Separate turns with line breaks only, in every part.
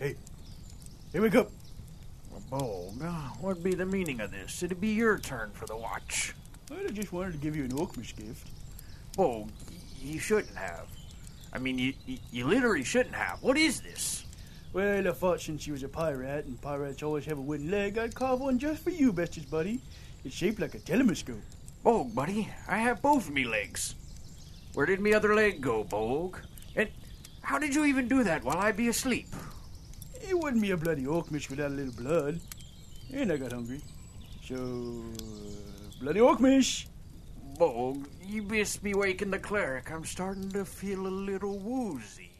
Hey, hey, wake up!
Bolg, ah, what'd be the meaning of this? It'd be your turn for the watch.
I just wanted to give you an Orkmish gift.
Bolg, you shouldn't have. I mean, you, you, you literally shouldn't have. What is this?
Well, I thought since you was a pirate, and pirates always have a wooden leg, I'd carve one just for you, bestest buddy. It's shaped like a telescope.
Bolg, buddy, I have both me legs. Where did me other leg go, Bolg? And how did you even do that while I be asleep?
It wouldn't be a bloody Orkmish without a little blood. And I got hungry. So, uh, bloody Orkmish!
Bolg, you missed me waking the cleric. I'm starting to feel a little woozy.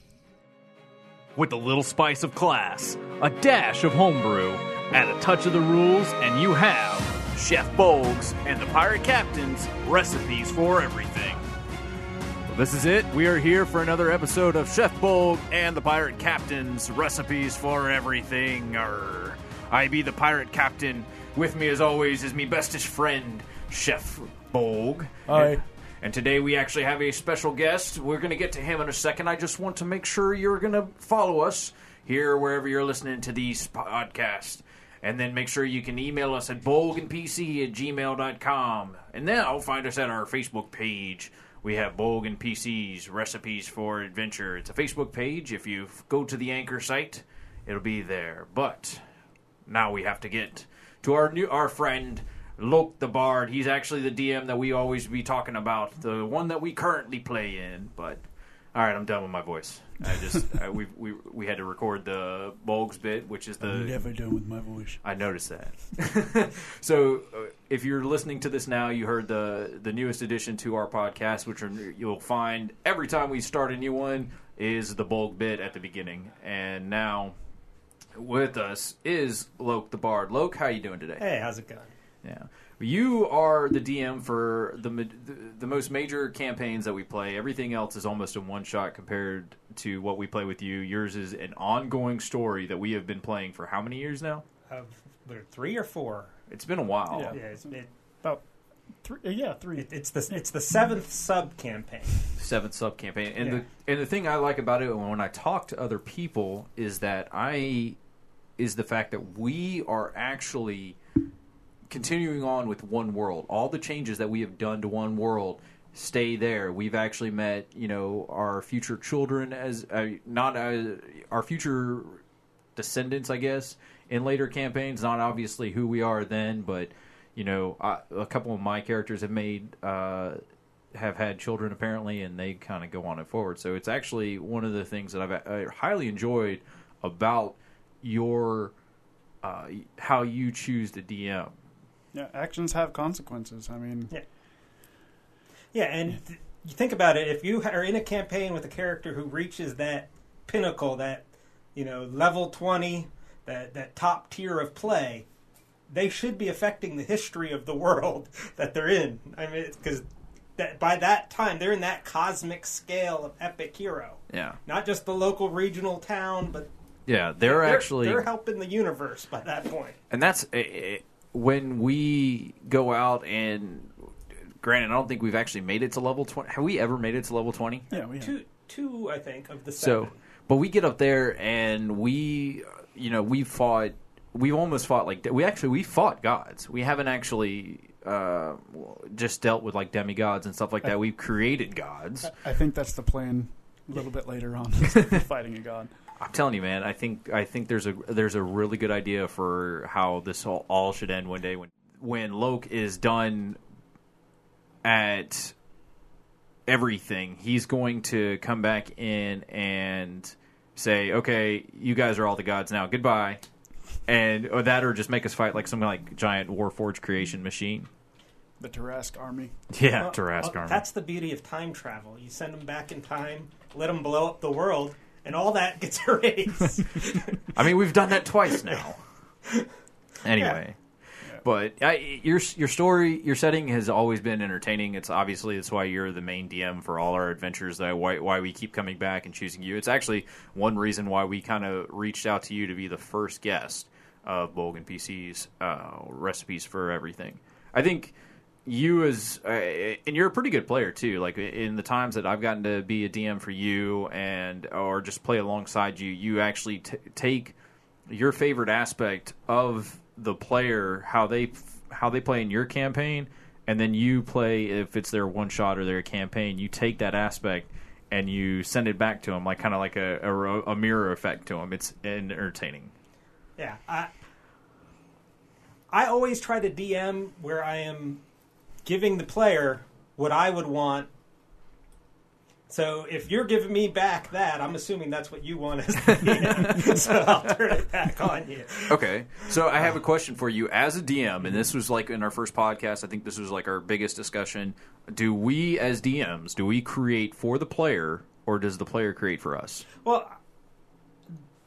With a little spice of class, a dash of homebrew, and a touch of the rules, and you have Chef Bolg's and the Pirate Captain's recipes for everything. This is it. We are here for another episode of Chef Bolg and the Pirate Captain's recipes for everything. Arr. I be the Pirate Captain. With me, as always, is me bestest friend, Chef Bolg.
Hi.
And, and today we actually have a special guest. We're going to get to him in a second. I just want to make sure you're going to follow us here wherever you're listening to these podcasts. And then make sure you can email us at bolganpc at gmail.com. And now find us at our Facebook page. We have Bolgan PC's Recipes for Adventure. It's a Facebook page. If you go to the Anchor site, it'll be there. But now we have to get to our new our friend Loke the Bard. He's actually the DM that we always be talking about, the one that we currently play in. But all right, I'm done with my voice. I just I, we we we had to record the Bolgs bit, which is the
I'm never done with my voice.
I noticed that. so, uh, if you're listening to this now, you heard the the newest addition to our podcast, which are, you'll find every time we start a new one is the Bolg bit at the beginning. And now, with us is Loke the Bard. Loke, how you doing today?
Hey, how's it going?
Yeah. You are the DM for the, the the most major campaigns that we play. Everything else is almost a one shot compared to what we play with you. Yours is an ongoing story that we have been playing for how many years now?
Of three or four?
It's been a while.
Yeah.
Yeah, it's, it,
About three. Uh, yeah, three.
it, it's the it's the seventh sub campaign.
seventh sub campaign. And
Yeah.
the and the thing I like about it when I talk to other people is that I is the fact that we are actually continuing on with one world. All the changes that we have done to one world stay there. We've actually met, you know, our future children as uh, not uh, our future descendants, I guess, in later campaigns. Not obviously who we are then, but you know, I, a couple of my characters have made uh, have had children apparently, and they kind of go on it forward. So it's actually one of the things that I've uh, highly enjoyed about your uh, how you choose the DM.
Yeah, actions have consequences. I mean,
Yeah, yeah, and th- you think about it. If you are in a campaign with a character who reaches that pinnacle, that you know level twenty, that that top tier of play, they should be affecting the history of the world that they're in. I mean, because that by that time they're in that cosmic scale of epic hero,
Yeah,
not just the local regional town, but
yeah, they're, actually
they're helping the universe by that point.
and that's eh, eh, when we go out and granted i don't think we've actually made it to level 20 have we ever made it to level 20
yeah, we have.
Two, two, I think, of the
so but we get up there and we you know we fought We've almost fought like we actually we fought gods we haven't actually uh, just dealt with like demigods and stuff like that we've created gods
I think that's the plan. A little bit later on, fighting a god.
I'm telling you man i think i think there's a there's a really good idea for how this all, all should end one day when when Loke is done at everything, he's going to come back in and say, "Okay, you guys are all the gods now. Goodbye." And or that, or just make us fight like some like giant Warforged creation machine.
The Tarrasque army.
Yeah,
Well,
Tarrasque
well,
armor.
That's the beauty of time travel. You send them back in time, let them blow up the world, and all that gets erased.
I mean, we've done that twice now. anyway, but I, your your story, your setting has always been entertaining. It's obviously that's why you're the main DM for all our adventures. That why why we keep coming back and choosing you. It's actually one reason why we kind of reached out to you to be the first guest of Bolgan PC's uh, recipes for everything. I think you as uh, and you're a pretty good player too. Like in the times that I've gotten to be a DM for you and or just play alongside you, you actually t- take your favorite aspect of the player, how they how they play in your campaign, and then you play if it's their one shot or their campaign. You take that aspect and you send it back to them, like kind of like a, a, a mirror effect to them. It's entertaining.
Yeah, I I always try to DM where I am giving the player what I would want. So if you're giving me back that, I'm assuming that's what you want as the DM. so I'll turn it back on you.
Okay. So I have a question for you as a DM, and this was like in our first podcast. I think this was like our biggest discussion. Do we, as DMs, do we create for the player, or does the player create for us?
Well,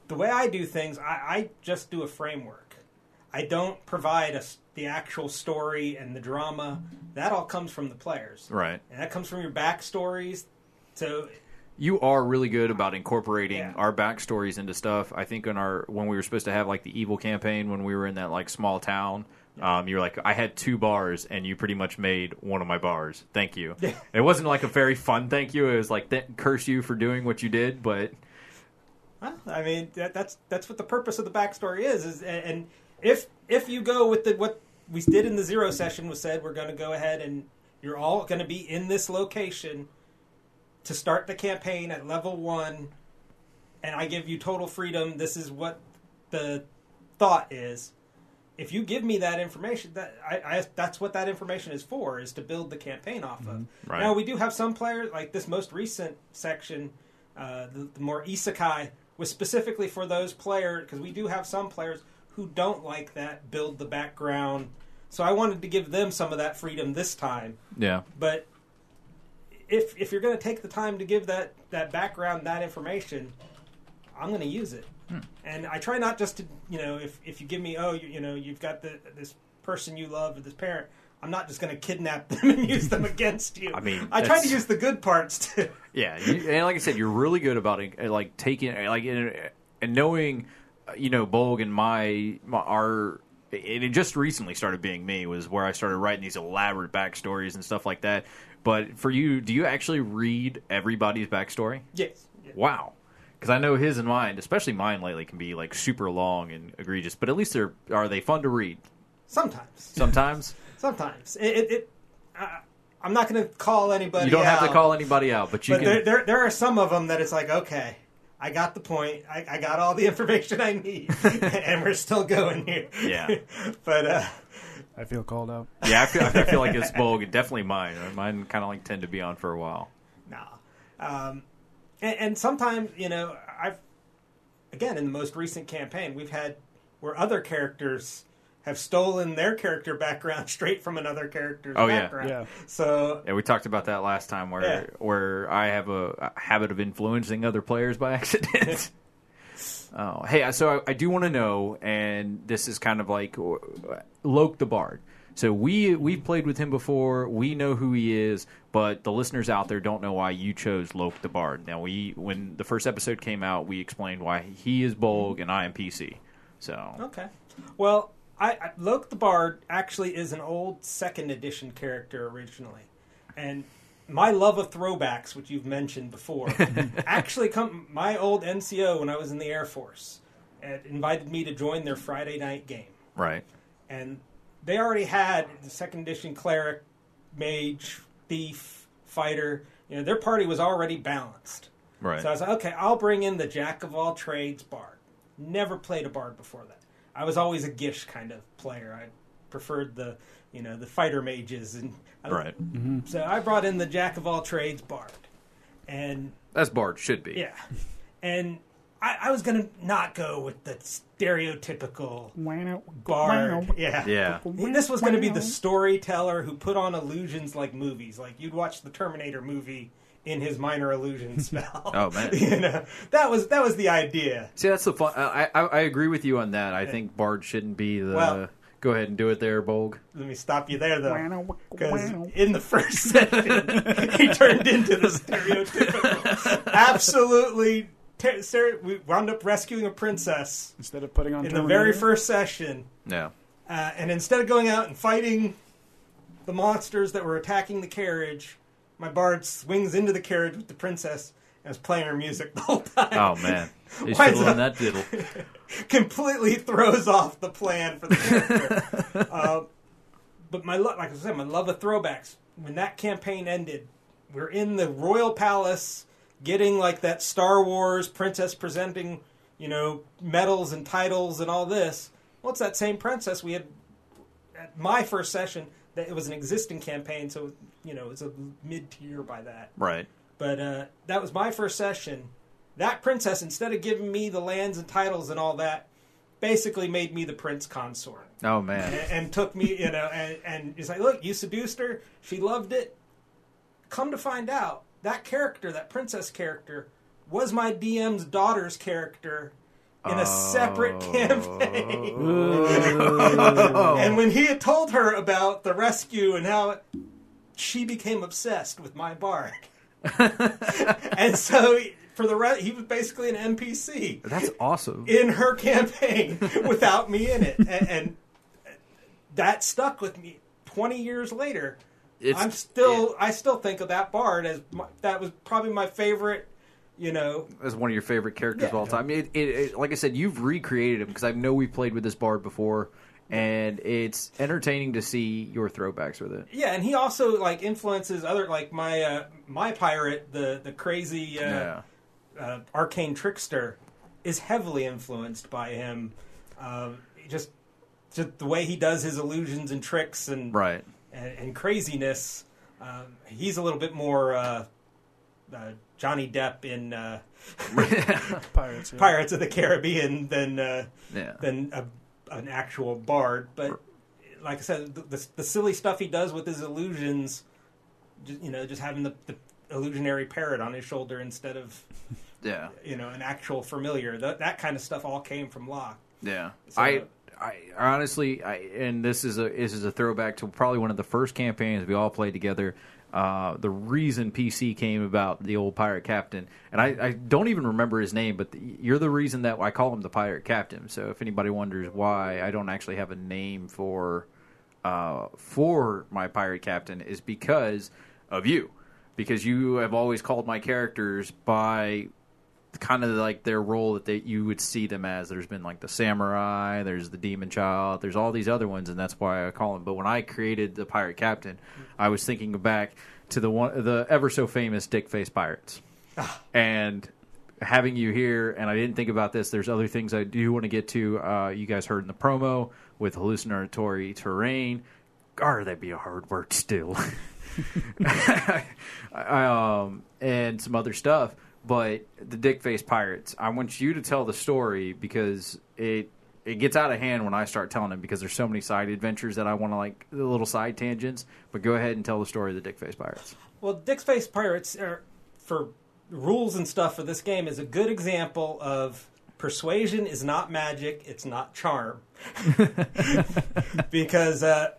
the way I do things, I, I just do a framework. I don't provide a, the actual story and the drama. That all comes from the players,
Right.
and that comes from your backstories. So
You are really good about incorporating
Yeah.
our backstories into stuff. I think in our when we were supposed to have like the evil campaign when we were in that like small town. Um, you were like, I had two bars, and you pretty much made one of my bars. Thank you. it wasn't like a very fun thank you. It was like th- curse you for doing what you did, but
Well, I mean that, that's that's what the purpose of the backstory is. Is and and if if you go with the what we did in the zero session was said we're going to go ahead and you're all going to be in this location to start the campaign at level one, and I give you total freedom. This is what the thought is. If you give me that information, that I, I that's what that information is for, is to build the campaign off of.
Right.
Now we do have some players like this most recent section, uh, the, the more isekai was specifically for those players because we do have some players who don't like that build the background. So I wanted to give them some of that freedom this time.
yeah,
But if if you're going to take the time to give that that background, that information, I'm going to use it.
Hmm.
And I try not just to you know if if you give me oh you, you know you've got the this person you love or this parent. I'm not just going to kidnap them and use them against you.
I mean,
I try to use the good parts too.
Yeah, you, and like I said, you're really good about it, like taking like and knowing, you know, Bolg and my, my our. It it just recently started being me was where I started writing these elaborate backstories and stuff like that. But for you, do you actually read everybody's backstory?
yes. Yeah.
Wow, because I know his and mine, especially mine lately, can be like super long and egregious. But at least they're are they fun to read
Sometimes.
sometimes.
Sometimes. It. it, it uh, I'm not going to call anybody.
you don't have to call anybody out, but you
But
can.
there, there, there are some of them that it's like, okay, I got the point. I, I got all the information I need, and we're still going here.
Yeah.
but uh,
I feel called out.
yeah, I feel, I feel like it's Bolg, definitely mine. Mine kind of like tend to be on for a while.
nah. Um, and, and sometimes, you know, I've again in the most recent campaign, we've had where other characters have stolen their character background straight from another character's
Oh, yeah.
background.
Yeah.
So
Yeah, we talked about that last time, where
Yeah.
where I have a, a habit of influencing other players by accident. oh, hey, so I, I do want to know, and this is kind of like uh, Loke the Bard. So we we've played with him before. We know who he is, but the listeners out there don't know why you chose Loke the Bard. Now, we when the first episode came out, we explained why he is Bolg and I am PC. So
Okay. Well, I, I Loke the Bard actually is an old second edition character originally, and my love of throwbacks, which you've mentioned before, actually come. My old NCO when I was in the Air Force, had invited me to join their Friday night game,
right,
and they already had the second edition cleric, mage, thief, fighter. You know, their party was already balanced.
right,
So I was like, okay, I'll bring in the jack of all trades bard. Never played a bard before that. I was always a Gish kind of player. I preferred the, you know, the fighter mages and I-
right.
So I brought in the jack of all trades bard, and
As Bard should be.
yeah, and I, I was gonna not go with the stereotypical bard. Yeah,
Yeah.
This was going to be the storyteller who put on illusions like movies. Like you'd watch the Terminator movie in his minor illusion spell.
Oh, man.
you know that was that was the idea.
See, that's the fun. I, I I agree with you on that. I think Bard shouldn't be the.
Well-
go ahead and do it there, Bolg.
Let me stop you there though, because in the first session he turned into the stereotypical, absolutely. Ter- ser- we wound up rescuing a princess
Instead of putting on
in the very
Terminator.
first session.
Yeah.
Uh, and instead of going out and fighting the monsters that were attacking the carriage, my bard swings into the carriage with the princess and is playing her music the whole time.
Oh man,
Why
should
that
diddle.
completely throws off the plan for the character. uh, but my lo- like I said, my love of throwbacks. When that campaign ended, we're in the royal palace, getting like that Star Wars princess presenting, you know, medals and titles and all this. Well, it's that same princess we had at my first session. That it was an existing campaign, so you know it's a mid tier by that.
Right.
But uh, that was my first session. That princess, instead of giving me the lands and titles and all that, basically made me the prince consort
Oh man.
and took me, you know, and, and it's like, look, you seduced her. She loved it. Come to find out, that character, that princess character, was my DM's daughter's character in a separate campaign. and when he had told her about the rescue and how it, she became obsessed with my bard. and so for the rest, he was basically an NPC
That's awesome.
in her campaign without me in it, and, and that stuck with me. Twenty years later,
It's-
I'm still I still think of that bard as my, that was probably my favorite. You know,
as one of your favorite characters of
Yeah.
all time. It, it, it, like I said, you've recreated him because I know we've played with this bard before, and it's entertaining to see your throwbacks with it.
yeah, and he also like influences other like my uh, my pirate, the the crazy uh,
Yeah.
uh, arcane trickster, is heavily influenced by him. Um, just just the way he does his illusions and tricks and
Right.
and, and craziness. Um, he's a little bit more uh, uh, Johnny Depp in uh,
Pirates. yeah.
Pirates of the Caribbean than uh,
Yeah.
than a, an actual bard. But like I said, the, the, the silly stuff he does with his illusions, just, you know, just having the, the illusionary parrot on his shoulder instead of
Yeah.
you know an actual familiar. That that kind of stuff all came from Loke.
Yeah,
So-
I, I honestly, I, and this is a this is a throwback to probably one of the first campaigns we all played together. Uh, the reason PC came about the old pirate captain, and I, I don't even remember his name, but the, you're the reason that I call him the pirate captain. So if anybody wonders why I don't actually have a name for uh, for my pirate captain, is because of you, because you have always called my characters by kind of like their role that they, you would see them as. There's been like the samurai, there's the demon child, there's all these other ones, and that's why I call them. But when I created the pirate captain, I was thinking back to the one, the ever so famous Dick Face Pirates, and having you here. And I didn't think about this. There's other things I do want to get to. Uh, you guys heard in the promo with hallucinatory terrain. Gar, that'd be a hard word still. um, and some other stuff. But the Dick Face Pirates, I want you to tell the story because it it gets out of hand when I start telling it because there's so many side adventures that I want to like the little side tangents. But go ahead and tell the story of the Dick Face Pirates.
Well, Dick Face Pirates are, for rules and stuff for this game is a good example of persuasion is not magic, it's not charm. because uh,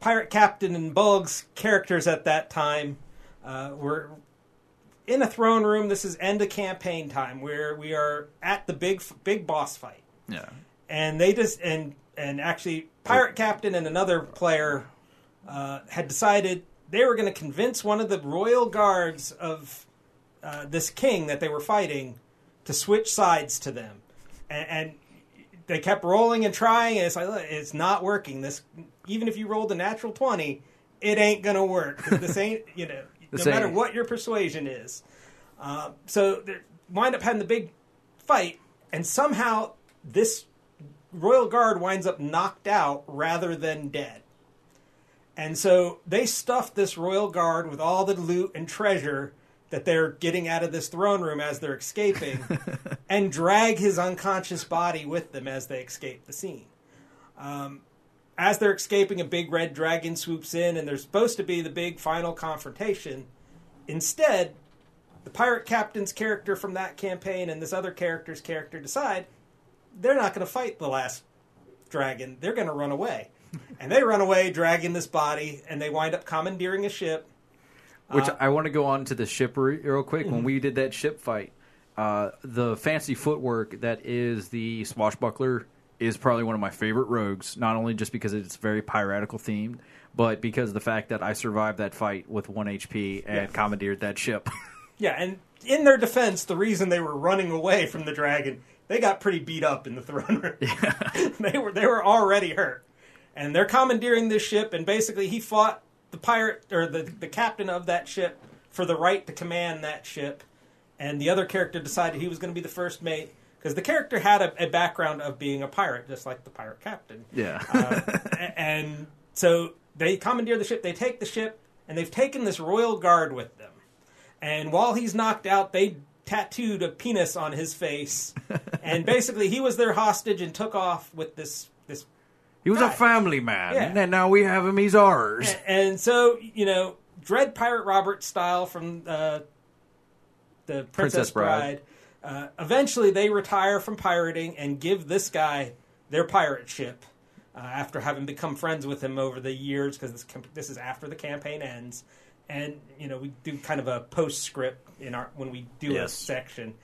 Pirate Captain and Bolg's characters at that time uh, were in a throne room. This is end of campaign time where we are at the big big boss fight
Yeah.
and they just and and actually pirate captain and another player uh, had decided they were going to convince one of the royal guards of uh, this king that they were fighting to switch sides to them and, and they kept rolling and trying and it's like it's not working this even if you rolled a natural 20 it ain't going to work. this ain't you know no matter what your persuasion is uh, so they wind up having the big fight and somehow this royal guard winds up knocked out rather than dead. And so they stuff this royal guard with all the loot and treasure that they're getting out of this throne room as they're escaping and drag his unconscious body with them as they escape the scene. Um, as they're escaping, a big red dragon swoops in, and there's supposed to be the big final confrontation. Instead, the pirate captain's character from that campaign and this other character's character decide they're not going to fight the last dragon. They're going to run away. and they run away, dragging this body, and they wind up commandeering a ship.
Which I want to go on to the ship re- real quick.
Mm-hmm.
When we did that ship fight, uh, the fancy footwork that is the swashbuckler is probably one of my favorite rogues. Not only just because it's very piratical themed, but because of the fact that I survived that fight with one HP and commandeered that ship.
Yeah, and in their defense, the reason they were running away from the dragon, they got pretty beat up in the throne room. they were they were already hurt, and they're commandeering this ship. And basically, he fought the pirate or the the captain of that ship for the right to command that ship, and the other character decided he was going to be the first mate because the character had a, a background of being a pirate, just like the pirate captain.
yeah.
Uh, and so they commandeer the ship. They take the ship, and they've taken this royal guard with them. And while he's knocked out, they tattooed a penis on his face, and basically he was their hostage and took off with this this.
he was a family man,
Yeah.
and now we have him. He's ours.
And so you know, Dread Pirate Robert style from uh, the Princess,
Princess
Bride.
Bride.
Uh, eventually, they retire from pirating and give this guy their pirate ship uh, after having become friends with him over the years because this, this is after the campaign ends. And you know, we do kind of a postscript in our when we do a section.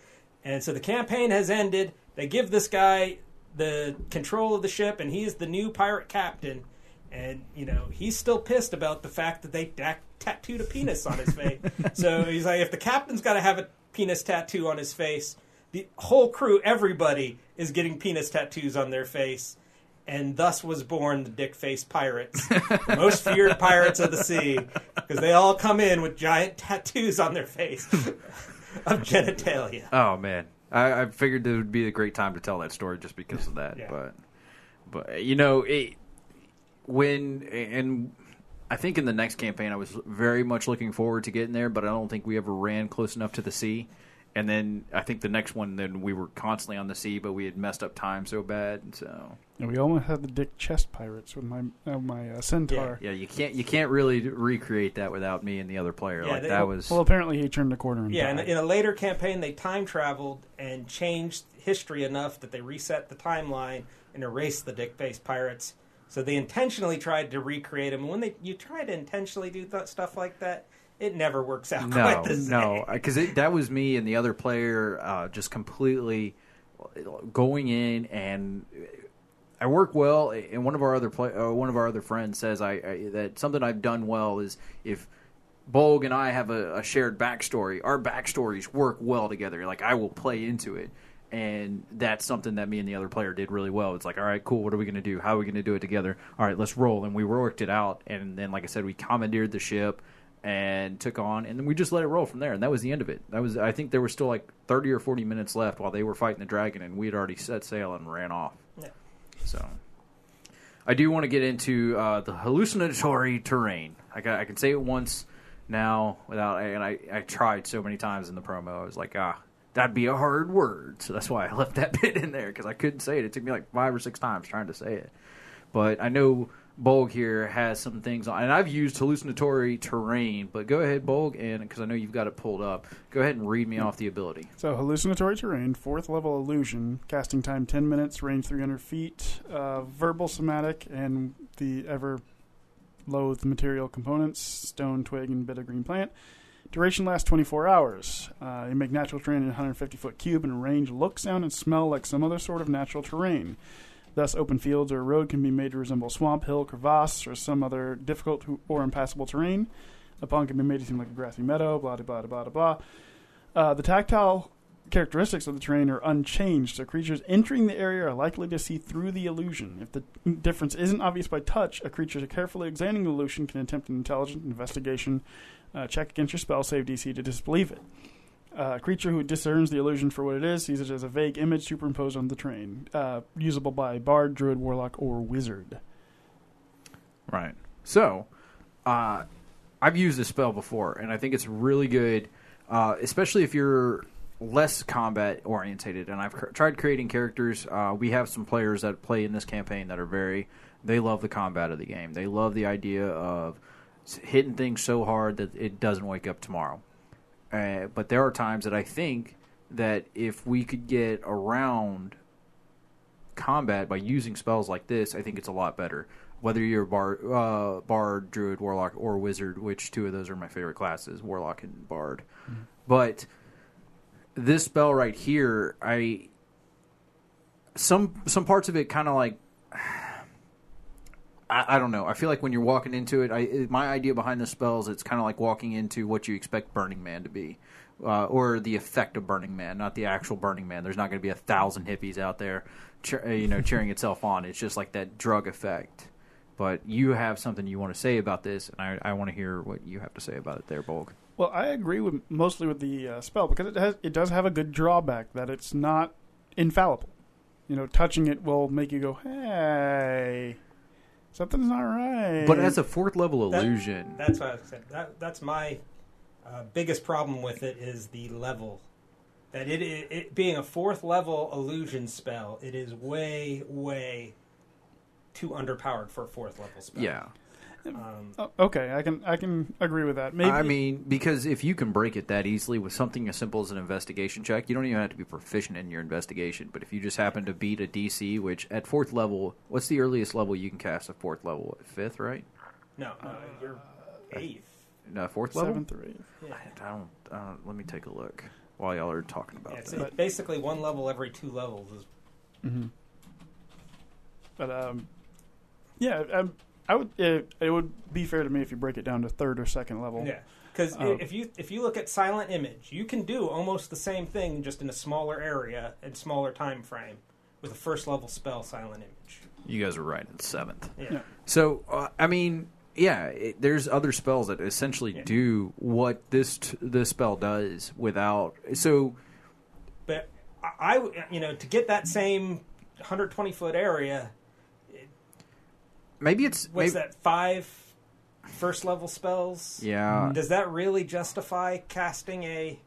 And so the campaign has ended. They give this guy the control of the ship, and he is the new pirate captain. And you know, he's still pissed about the fact that they da- tattooed a penis on his face. so he's like, if the captain's got to have a penis tattoo on his face, the whole crew, everybody, is getting penis tattoos on their face. And thus was born the dick face pirates, the most feared pirates of the sea, because they all come in with giant tattoos on their face of genitalia.
Oh man, I, I figured it would be a great time to tell that story just because of that.
Yeah.
But, but you know, it, when and I think in the next campaign, I was very much looking forward to getting there, but I don't think we ever ran close enough to the sea. And then I think the next one, then we were constantly on the sea, but we had messed up time so bad. So
And we almost had the dick chest pirates with my uh, my uh, centaur.
yeah, you can't you can't really recreate that without me and the other player.
Yeah,
like
they-
that was
Well, apparently he turned a corner and
Yeah, in,
died.
in a later campaign, they time traveled and changed history enough that they reset the timeline and erased the dick face pirates. So they intentionally tried to recreate them. When they you try to intentionally do th- stuff like that, it never works out
no,
quite the same.
no, because that was me and the other player uh, just completely going in and I work well. And one of our other play, uh, one of our other friends says I, I that something I've done well is if Bolg and I have a, a shared backstory, our backstories work well together. Like I will play into it. And that's something that me and the other player did really well. It's like, all right, cool. What are we going to do? How are we going to do it together? All right, let's roll. And we worked it out. And then, like I said, we commandeered the ship and took on, and then we just let it roll from there. And that was the end of it. That was, I think, there was still like thirty or forty minutes left while they were fighting the dragon, and we had already set sail and ran off.
Yeah.
So, I do want to get into uh, the hallucinatory terrain. I, got, I can say it once now without, and I, I tried so many times in the promo. I was like, ah, that'd be a hard word. So that's why I left that bit in there because I couldn't say it. It took me like five or six times trying to say it. But I know Bolg here has some things on, and I've used hallucinatory terrain. But go ahead, Bolg, and because I know you've got it pulled up, go ahead and read me off the ability.
So hallucinatory terrain, fourth level illusion, casting time ten minutes, range three hundred feet, uh, verbal somatic, and the ever loathed material components: stone, twig, and bit of green plant. Duration lasts 24 hours. Uh, you make natural terrain in a 150 foot cube and range look, sound, and smell like some other sort of natural terrain. Thus, open fields or a road can be made to resemble swamp, hill, crevasse, or some other difficult or impassable terrain. A pond can be made to seem like a grassy meadow, blah, blah, blah, blah, blah. Uh, the tactile characteristics of the terrain are unchanged, so creatures entering the area are likely to see through the illusion. If the difference isn't obvious by touch, a creature carefully examining the illusion can attempt an intelligent investigation uh, check against your spell save DC to disbelieve it. Uh, creature who discerns the illusion for what it is sees it as a vague image superimposed on the terrain, uh, usable by bard, druid, warlock, or wizard.
Right. So, uh, I've used this spell before, and I think it's really good, uh, especially if you're less combat orientated. And I've cr- tried creating characters. Uh, we have some players that play in this campaign that are very. They love the combat of the game. They love the idea of hitting things so hard that it doesn't wake up tomorrow. Uh, but there are times that I think that if we could get around combat by using spells like this, I think it's a lot better. Whether you're a bard, uh, bard, druid, warlock, or wizard, which two of those are my favorite classes, warlock and bard. But this spell right here, I some some parts of it kind of like I, I don't know. I feel like when you're walking into it, I, it- my idea behind the spells, it's kind of like walking into what you expect Burning Man to be, uh, or the effect of Burning Man, not the actual Burning Man. There's not going to be a thousand hippies out there, uh, you know, cheering itself on. It's just like that drug effect. But you have something you want to say about this, and I, I want to hear what you have to say about it, there, Bolg.
Well, I agree with mostly with the uh, spell because it has it does have a good drawback that it's not infallible. You know, touching it will make you go, "Hey, something's not right."
But as a fourth level
That-
illusion,
That's what I said. That, that's my uh, biggest problem with it is the level. That it, it, it being a fourth level illusion spell, it is way way too underpowered for a fourth level spell.
yeah.
Um,
Oh, okay, I can I can agree with that. Maybe
I mean, because if you can break it that easily with something as simple as an investigation check, you don't even have to be proficient in your investigation. But if you just happen to beat a DC, which at fourth level, what's the earliest level you can cast a fourth level? Fifth, right?
no, no, you're eighth.
No, fourth level.
seventh or eighth.
Yeah.
I don't, I don't. Let me take a look while y'all are talking about
Yeah, it's,
that.
it's basically one level every two levels. Is,
Mm-hmm. But um, yeah, um, I would. It, it would be fair to me if you break it down to third or second level.
yeah, because
Uh,
if you if you look at silent image, you can do almost the same thing just in a smaller area and smaller time frame with a first level spell, silent image.
You guys are right. It's seventh.
Yeah.
Yeah.
So, uh, I mean, yeah, it, there's other spells that essentially
Yeah.
do what this t- this spell does without. So,
But I, I- you know, to get that same 120 foot area,
maybe it's
what's
maybe,
that? Five first level spells.
Yeah.
Does that really justify casting a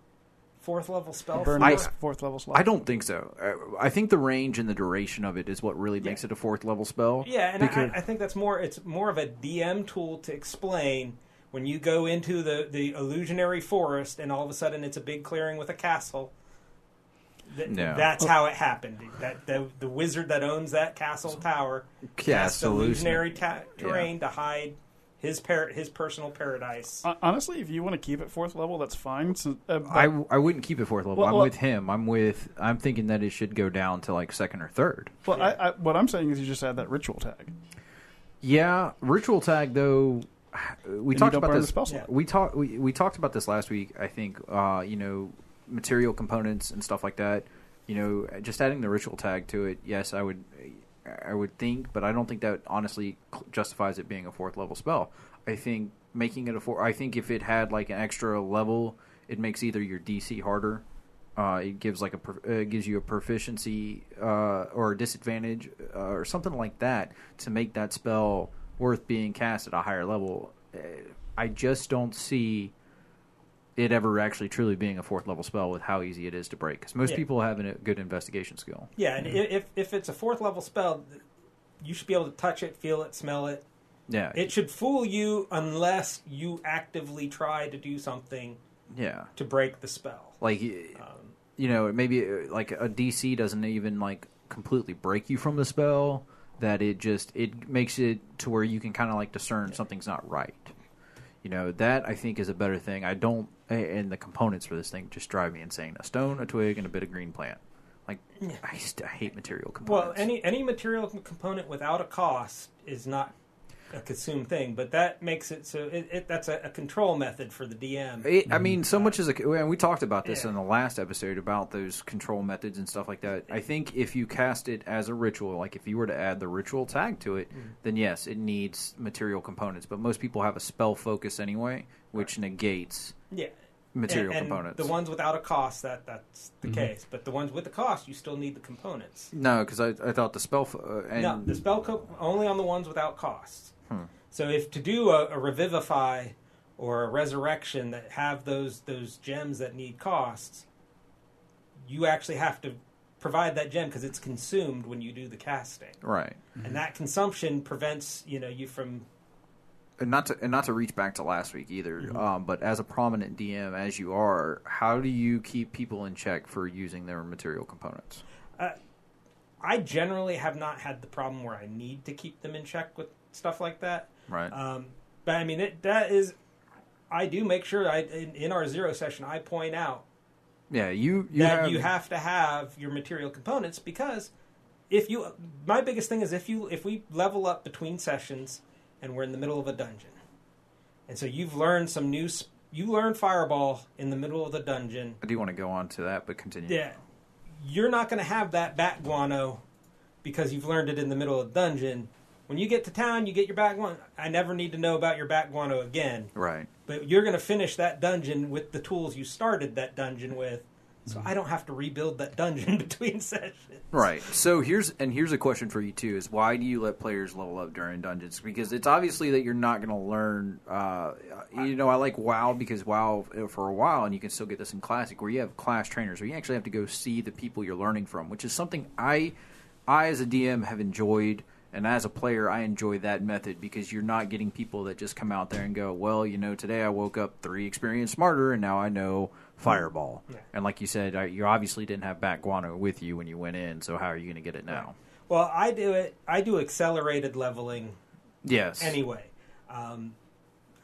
fourth level spell?
Burn
for
I-
fourth level slot.
I don't think so. Uh, I think the range and the duration of it is what really makes it a fourth level spell.
Yeah, and
Because-
I, I think that's more. It's more of a DM tool to explain when you go into the the illusionary forest, and all of a sudden it's a big clearing with a castle. Th-
Yeah.
That's how it happened. That the, the wizard that owns that castle tower
Cast
cast illusionary
illusionary.
ta- terrain to hide his par- his personal paradise.
Hon- Honestly, if you want to keep it fourth level, that's fine. So, uh, but-
I, I wouldn't keep it fourth level.
Well,
I'm
well-
with him. I'm with. I'm thinking that it should go down to like second or third.
well, I, I, what I'm saying is you just add that ritual tag.
Yeah, ritual tag though. We
And
talked about this.
Yeah.
We talked. We, we talked about this last week. I think. Uh, you know, material components and stuff like that. You know, just adding the ritual tag to it. Yes, I would. I would think, but I don't think that honestly justifies it being a fourth level spell. I think making it a four. I think if it had like an extra level, it makes either your DC harder. Uh, it gives like a uh, gives you a proficiency uh, or a disadvantage uh, or something like that to make that spell worth being cast at a higher level. Uh, I just don't see it ever actually truly being a fourth level spell with how easy it is to break. Because most
Yeah.
people have a good investigation skill.
Yeah, and i if if it's a fourth level spell, you should be able to touch it, feel it, smell it.
Yeah,
It should fool you unless you actively try to do something
yeah.
to break the spell.
Like
Um,
you know, maybe uh, like a DC doesn't even like completely break you from the spell. That it just it makes it to where you can kind of like discern something's not right. You know that I think is a better thing. I don't, and the components for this thing just drive me insane. A stone, a twig, and a bit of green plant. Like I, just, I hate material components.
Well, any any material component without a cost is not a consumed thing, but that makes it so it, it that's a, a control method for the DM.
It, I mean, so much as a, and we talked about this
Yeah.
in the last episode about those control methods and stuff like that. I think if you cast it as a ritual, like if you were to add the ritual tag to it, then yes, it needs material components. But most people have a spell focus anyway, which negates
yeah,
material
and, and
components.
The ones without a cost, that that's the case. But the ones with the cost, you still need the components.
no, because I, I thought the spell fo- uh, and
no, the spell co- only on the ones without costs.
Hmm.
So if to do a, a revivify or a resurrection that have those those gems that need costs, you actually have to provide that gem because it's consumed when you do the casting,
right.
and that consumption prevents you know you from
and not to and not to reach back to last week either.
Mm-hmm.
Um, but as a prominent DM as you are, how do you keep people in check for using their material components?
I generally have not had the problem where I need to keep them in check with stuff like that.
Right.
Um, but I mean, it, that is, I do make sure I in, in our zero session I point out
yeah, you you
that
have,
you have to have your material components because if you, my biggest thing is if you if we level up between sessions and we're in the middle of a dungeon, and so you've learned some new, you learn Fireball in the middle of the dungeon.
I do want to go on to that, but continue.
Yeah, you're not going to have that bat guano because you've learned it in the middle of the dungeon. When you get to town, you get your bat guano. I never need to know about your bat guano again.
Right.
But you're going to finish that dungeon with the tools you started that dungeon with. So I don't have to rebuild that dungeon between sessions.
Right. So here's and here's a question for you too: is why do you let players level up during dungeons? Because it's obviously that you're not going to learn. Uh, you know, I like WoW because WoW for a while, and you can still get this in Classic, where you have class trainers, where you actually have to go see the people you're learning from, which is something I, I as a DM have enjoyed. And as a player, I enjoy that method because you're not getting people that just come out there and go, well, you know, today I woke up three experience smarter and now I know Fireball.
Yeah.
And like you said, you obviously didn't have Bat Guano with you when you went in, so how are you going to get it now?
Well, I do it. I do accelerated leveling
Yes.
anyway. Um,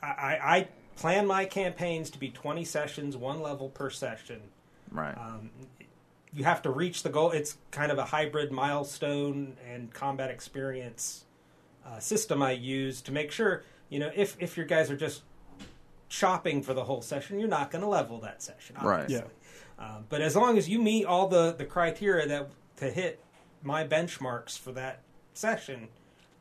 I, I, I plan my campaigns to be 20 sessions, one level per session.
Right.
Um, you have to reach the goal. It's kind of a hybrid milestone and combat experience uh, system I use to make sure, you know, if, if your guys are just shopping for the whole session, you're not going to level that session.
Right.
Yeah. Um, but as long as you meet all the, the criteria that to hit my benchmarks for that session,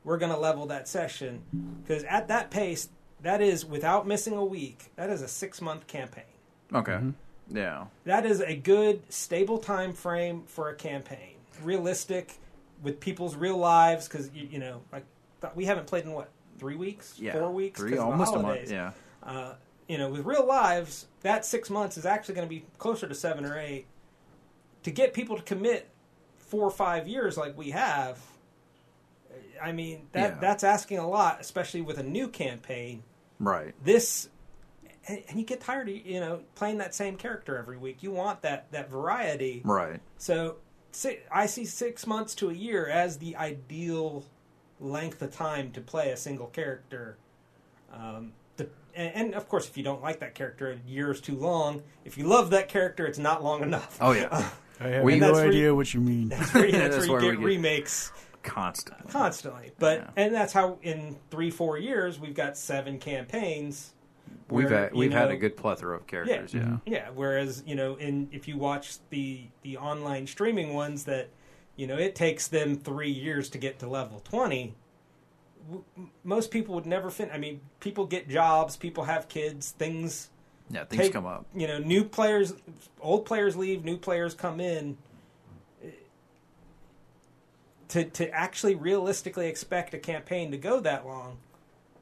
we're going to level that session because at that pace, that is without missing a week. That is a six month campaign.
okay. Yeah.
That is a good stable time frame for a campaign. Realistic with people's real lives because you, you know like we haven't played in what three weeks,
Yeah.
four weeks,
Three,
'cause of the
almost a month. Yeah.
Uh, you know, with real lives, that six months is actually going to be closer to seven or eight. To get people to commit four or five years like we have, I mean that
Yeah.
that's asking a lot, especially with a new campaign.
Right.
This, and, and you get tired of you know playing that same character every week. You want that that variety.
Right.
So I see six months to a year as the ideal length of time to play a single character. Um, the, and, and of course, if you don't like that character, a year is too long. If you love that character, it's not long enough.
Oh yeah.
I have
We-
no idea
you-
what you mean.
That's where, you- that's
That's
where you
where
get
we get-
remakes
Constant.
constantly. But
Yeah.
and that's how in three four years we've got seven campaigns.
We've
where,
had we've had a good plethora of characters. Yeah.
Mhm.
Yeah, whereas you know, in if you watch the the online streaming ones, that you know it takes them three years to get to level twenty. W- most people would never fin. I mean, people get jobs, people have kids, things.
Yeah. Things
Take-
come up.
You know, new players, old players leave, new players come in. To to actually realistically expect a campaign to go that long,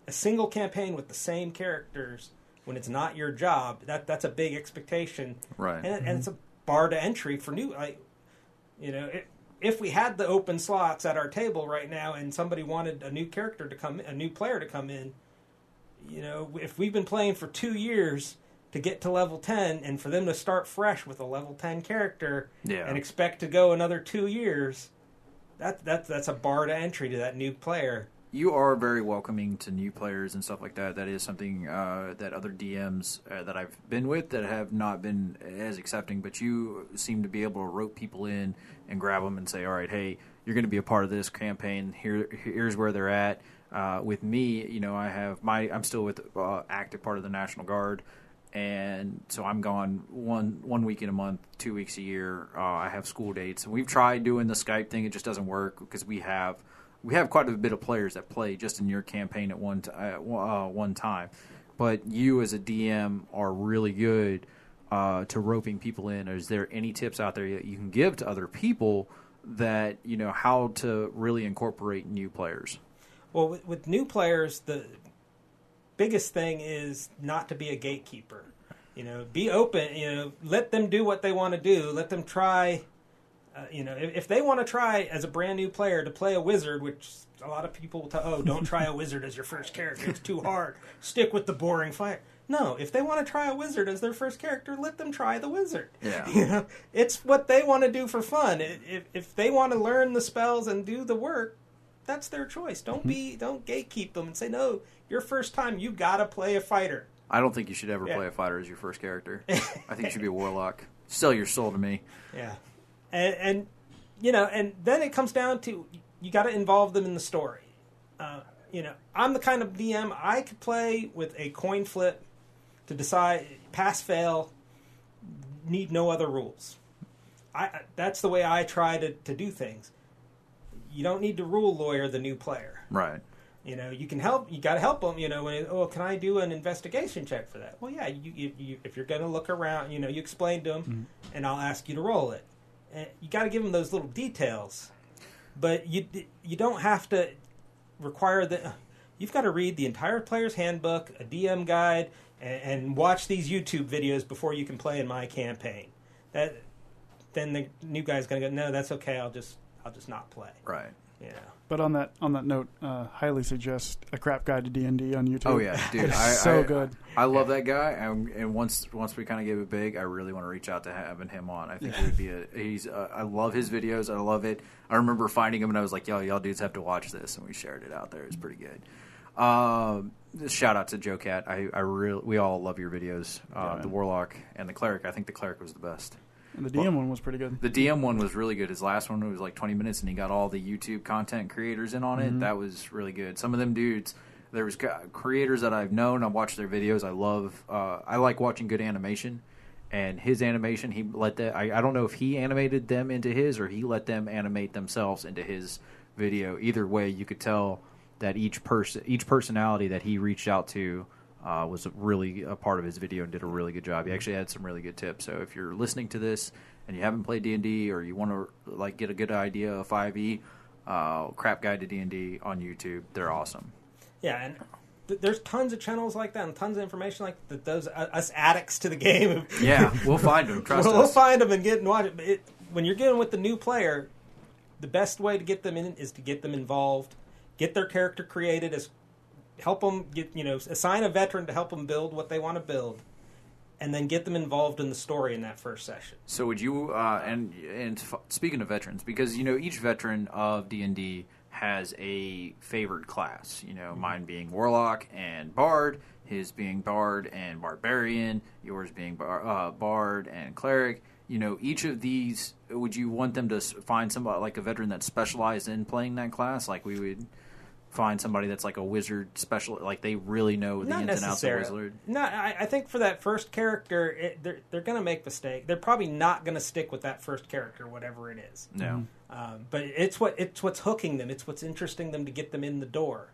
a single campaign with the same characters when it's not your job, that that's a big expectation
Right.
and, and it's a mm-hmm. bar to entry for new. Like, you know, if, if we had the open slots at our table right now, and somebody wanted a new character to come, a new player to come in, you know, if we've been playing for two years to get to level ten, and for them to start fresh with a level ten character,
Yeah.
and expect to go another two years, that that that's a bar to entry to that new player.
You are very welcoming to new players and stuff like that. That is something uh, that other DMs uh, that I've been with that have not been as accepting. But you seem to be able to rope people in and grab them and say, "All right, hey, you're going to be a part of this campaign. Here, here's where they're at." Uh, with me, you know, I have my I'm still with uh, active part of the National Guard, and so I'm gone one one week in a month, two weeks a year. Uh, I have school dates, and we've tried doing the Skype thing. It just doesn't work because we have we have quite a bit of players that play just in your campaign at one t- uh, uh, one time. But you as a DM are really good uh, to roping people in. Is there any tips out there that you can give to other people that you know how to really incorporate new players?
Well, with, with new players, the biggest thing is not to be a gatekeeper. You know, be open. You know, let them do what they want to do. Let them try. Uh, you know, if, if they want to try as a brand new player to play a wizard, which a lot of people tell, oh, don't try a wizard as your first character; it's too hard. Stick with the boring fight. No, if they want to try a wizard as their first character, let them try the wizard.
Yeah.
You know, it's what they want to do for fun. If if they want to learn the spells and do the work, that's their choice. Don't be don't gatekeep them and say no. Your first time, you gotta play a fighter.
I don't think you should ever
Yeah.
play a fighter as your first character. I think you should be a warlock. Sell your soul to me.
Yeah, and, and you know, and then it comes down to you got to involve them in the story. Uh, you know, I'm the kind of DM I could play with a coin flip to decide pass fail. Need no other rules. I that's the way I try to, to do things. You don't need to rule lawyer the new player.
Right.
You know, you can help. You got to help them. You know, when oh, can I do an investigation check for that? Well, yeah. You, you, you if you're going to look around, you know, you explain to them, and I'll ask you to roll it. And you got to give them those little details, but you you don't have to require the. Uh, you've got to read the entire player's handbook, a DM guide, and, and watch these YouTube videos before you can play in my campaign. That then the new guy's going to go, no, that's okay. I'll just I'll just not play.
Right.
Know.
But on that on that note, uh, highly suggest a crap guide to D and D on YouTube.
Oh yeah, dude.
It's
I,
so
I-
good.
I love that guy, and, and once once we kind of gave it big, I really want to reach out to having him on. I think it would be a. He's. Uh, I love his videos. I love it. I remember finding him, and I was like, "Yo, y'all dudes have to watch this," and we shared it out there. It's pretty good. Um, shout out to JoCat. I, I really, we all love your videos. Uh,
Yeah,
the Warlock and the Cleric. I think the Cleric was the best.
And the DM one was pretty good.
The DM one was really good. His last one was like 20 minutes, and he got all the YouTube content creators in on it. That was really good. Some of them dudes, there was creators that I've known. I watch their videos. I love. Uh, I like watching good animation, and his animation, he let that. I, I don't know if he animated them into his or he let them animate themselves into his video. Either way, you could tell that each person, each personality that he reached out to uh, was really a part of his video and did a really good job. He actually had some really good tips. So if you're listening to this and you haven't played D and D or you want to like get a good idea of Five E, uh, Crap Guide to D and D on YouTube, they're awesome.
Yeah, and th- there's tons of channels like that and tons of information like that. Those uh, us addicts to the game.
Yeah, we'll find them. Trust
we'll
us.
find them and get and watch it. It. When you're getting with the new player, the best way to get them in is to get them involved, get their character created, as help them get you know assign a veteran to help them build what they want to build, and then get them involved in the story in that first session.
So would you uh, and and speaking of veterans, because you know each veteran of D and D has a favored class. You know, mine being warlock and bard, his being bard and barbarian, yours being bar, uh, bard and cleric. You know, each of these, would you want them to find somebody like a veteran that specialized in playing that class? Like we would find somebody that's like a wizard special, like they really know the
Not
ins and outs of
necessarily.
wizard.
No, I, I think for that first character, it, they're they're going to make mistake. They're probably not going to stick with that first character, whatever it is.
No.
Um, but it's what it's what's hooking them. It's what's interesting them to get them in the door.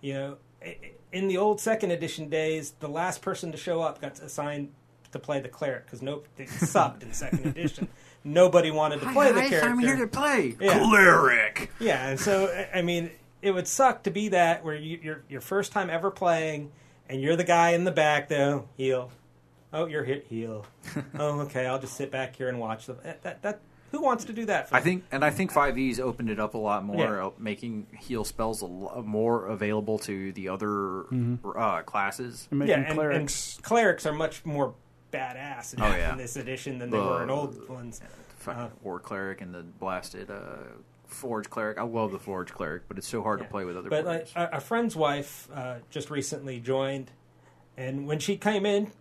You know, i- i- in the old second edition days, the last person to show up got assigned to play the cleric because no, it sucked in second edition. Nobody wanted to play the character.
I'm here to play
Yeah.
cleric.
Yeah, and so I- I mean, it would suck to be that where you, you're your first time ever playing, and you're the guy in the back though. heel. Oh, you're hit. heel. oh, okay. I'll just sit back here and watch them. That, that, that who wants to do that? For
I think, and I think Five E's opened it up a lot more,
Yeah.
uh, making heal spells a lot more available to the other uh, classes.
And
yeah,
making
and,
clerics.
and clerics are much more badass in,
Oh, yeah.
in this edition than they were in old ones.
Fucking
Uh,
War cleric and the blasted uh, Forge cleric. I love the Forge cleric, but it's so hard
Yeah.
to play with other
But like, a, a friend's wife uh, just recently joined, and when she came in,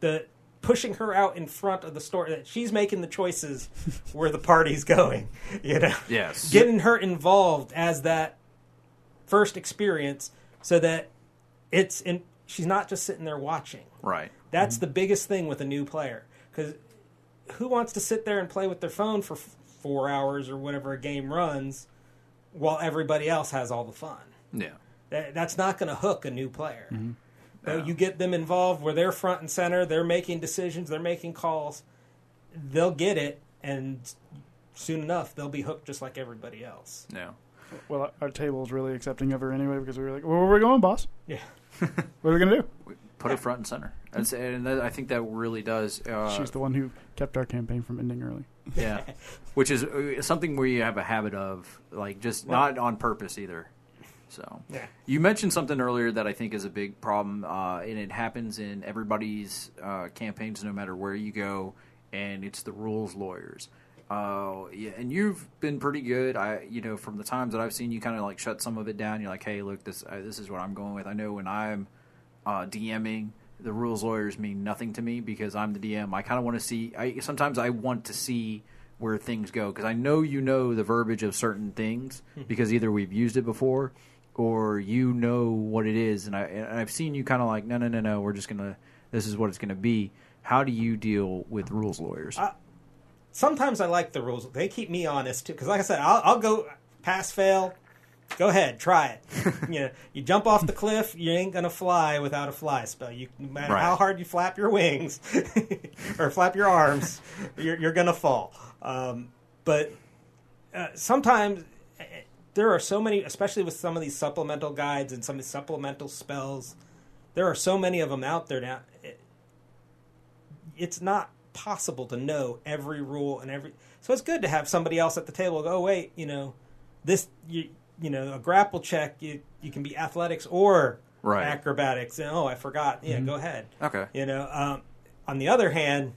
the pushing her out in front of the store that she's making the choices where the party's going. You know,
yes,
getting her involved as that first experience, so that it's in. She's not just sitting there watching.
right.
That's the biggest thing with a new player because who wants to sit there and play with their phone for f- four hours or whatever a game runs while everybody else has all the fun?
Yeah,
That, that's not going to hook a new player.
Mm-hmm.
So you get them involved where they're front and center, they're making decisions, they're making calls. They'll get it, and soon enough they'll be hooked just like everybody else.
yeah.
Well, our table is really accepting of her anyway because we were like, "Where are we going, boss?
Yeah.
What are we gonna do?"
Put it front and center. That's, and that, I think that really does. Uh,
She's the one who kept our campaign from ending early.
Yeah, which is uh, something we have a habit of, like just not on purpose either. So
Yeah.
you mentioned something earlier that I think is a big problem, uh, and it happens in everybody's uh, campaigns, no matter where you go, and it's the rules lawyers. Uh, yeah, and you've been pretty good. I, you know, from the times that I've seen you, kind of like shut some of it down. You're like, hey, look, this uh, this is what I'm going with. I know when I'm uh, DMing, the rules lawyers mean nothing to me because I'm the DM. I kind of want to see. I sometimes I want to see where things go because I know you know the verbiage of certain things hmm. because either we've used it before or you know what it is, and I and I've seen you kind of like no no no no we're just gonna this is what it's gonna be. How do you deal with rules lawyers?
I- sometimes I like the rules. They keep me honest too. Because like I said, I'll, I'll go pass fail. Go ahead, try it. you know, you jump off the cliff, you ain't gonna fly without a fly spell. You, no matter
Right.
how hard you flap your wings or flap your arms, you're, you're gonna fall. Um, but uh, sometimes eh, there are so many, especially with some of these supplemental guides and some of these supplemental spells. There are so many of them out there now. It- it's not possible to know every rule and every. So it's good to have somebody else at the table go, oh, wait, you know, this you you know a grapple check you you can be athletics or
Right.
acrobatics. And, oh, I forgot. Yeah, go ahead.
okay,
You know, um, on the other hand,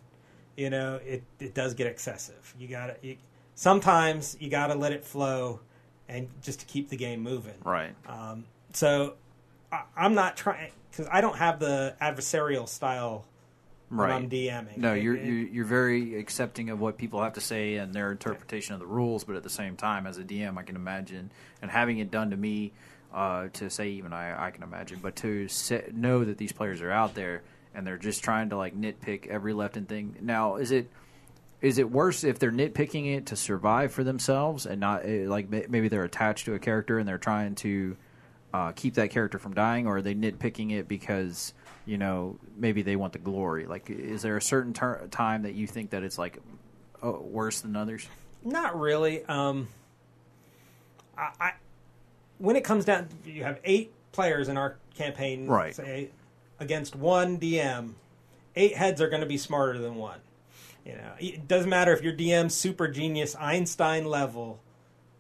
you know, it, it does get excessive. You got to sometimes you got to let it flow, and just to keep the game moving.
right,
Um, so I, I'm not trying because I don't have the adversarial style
right.
I'm DMing.
No, you're you're you're very accepting of what people have to say and their interpretation of the rules, but at the same time, as a DM, I can imagine and having it done to me, uh, to say even I I can imagine, but to say, know that these players are out there and they're just trying to like nitpick every left and thing. Now, is it is it worse if they're nitpicking it to survive for themselves and not eh, like maybe they're attached to a character and they're trying to uh, keep that character from dying, or are they nitpicking it because you know maybe they want the glory? Like, is there a certain ter- time that you think that it's like oh, worse than others?
Not really. Um, I, I when it comes down, you have eight players in our campaign,
Right.
Say against one DM, eight heads are going to be smarter than one. You know, it doesn't matter if your DM's super genius Einstein level.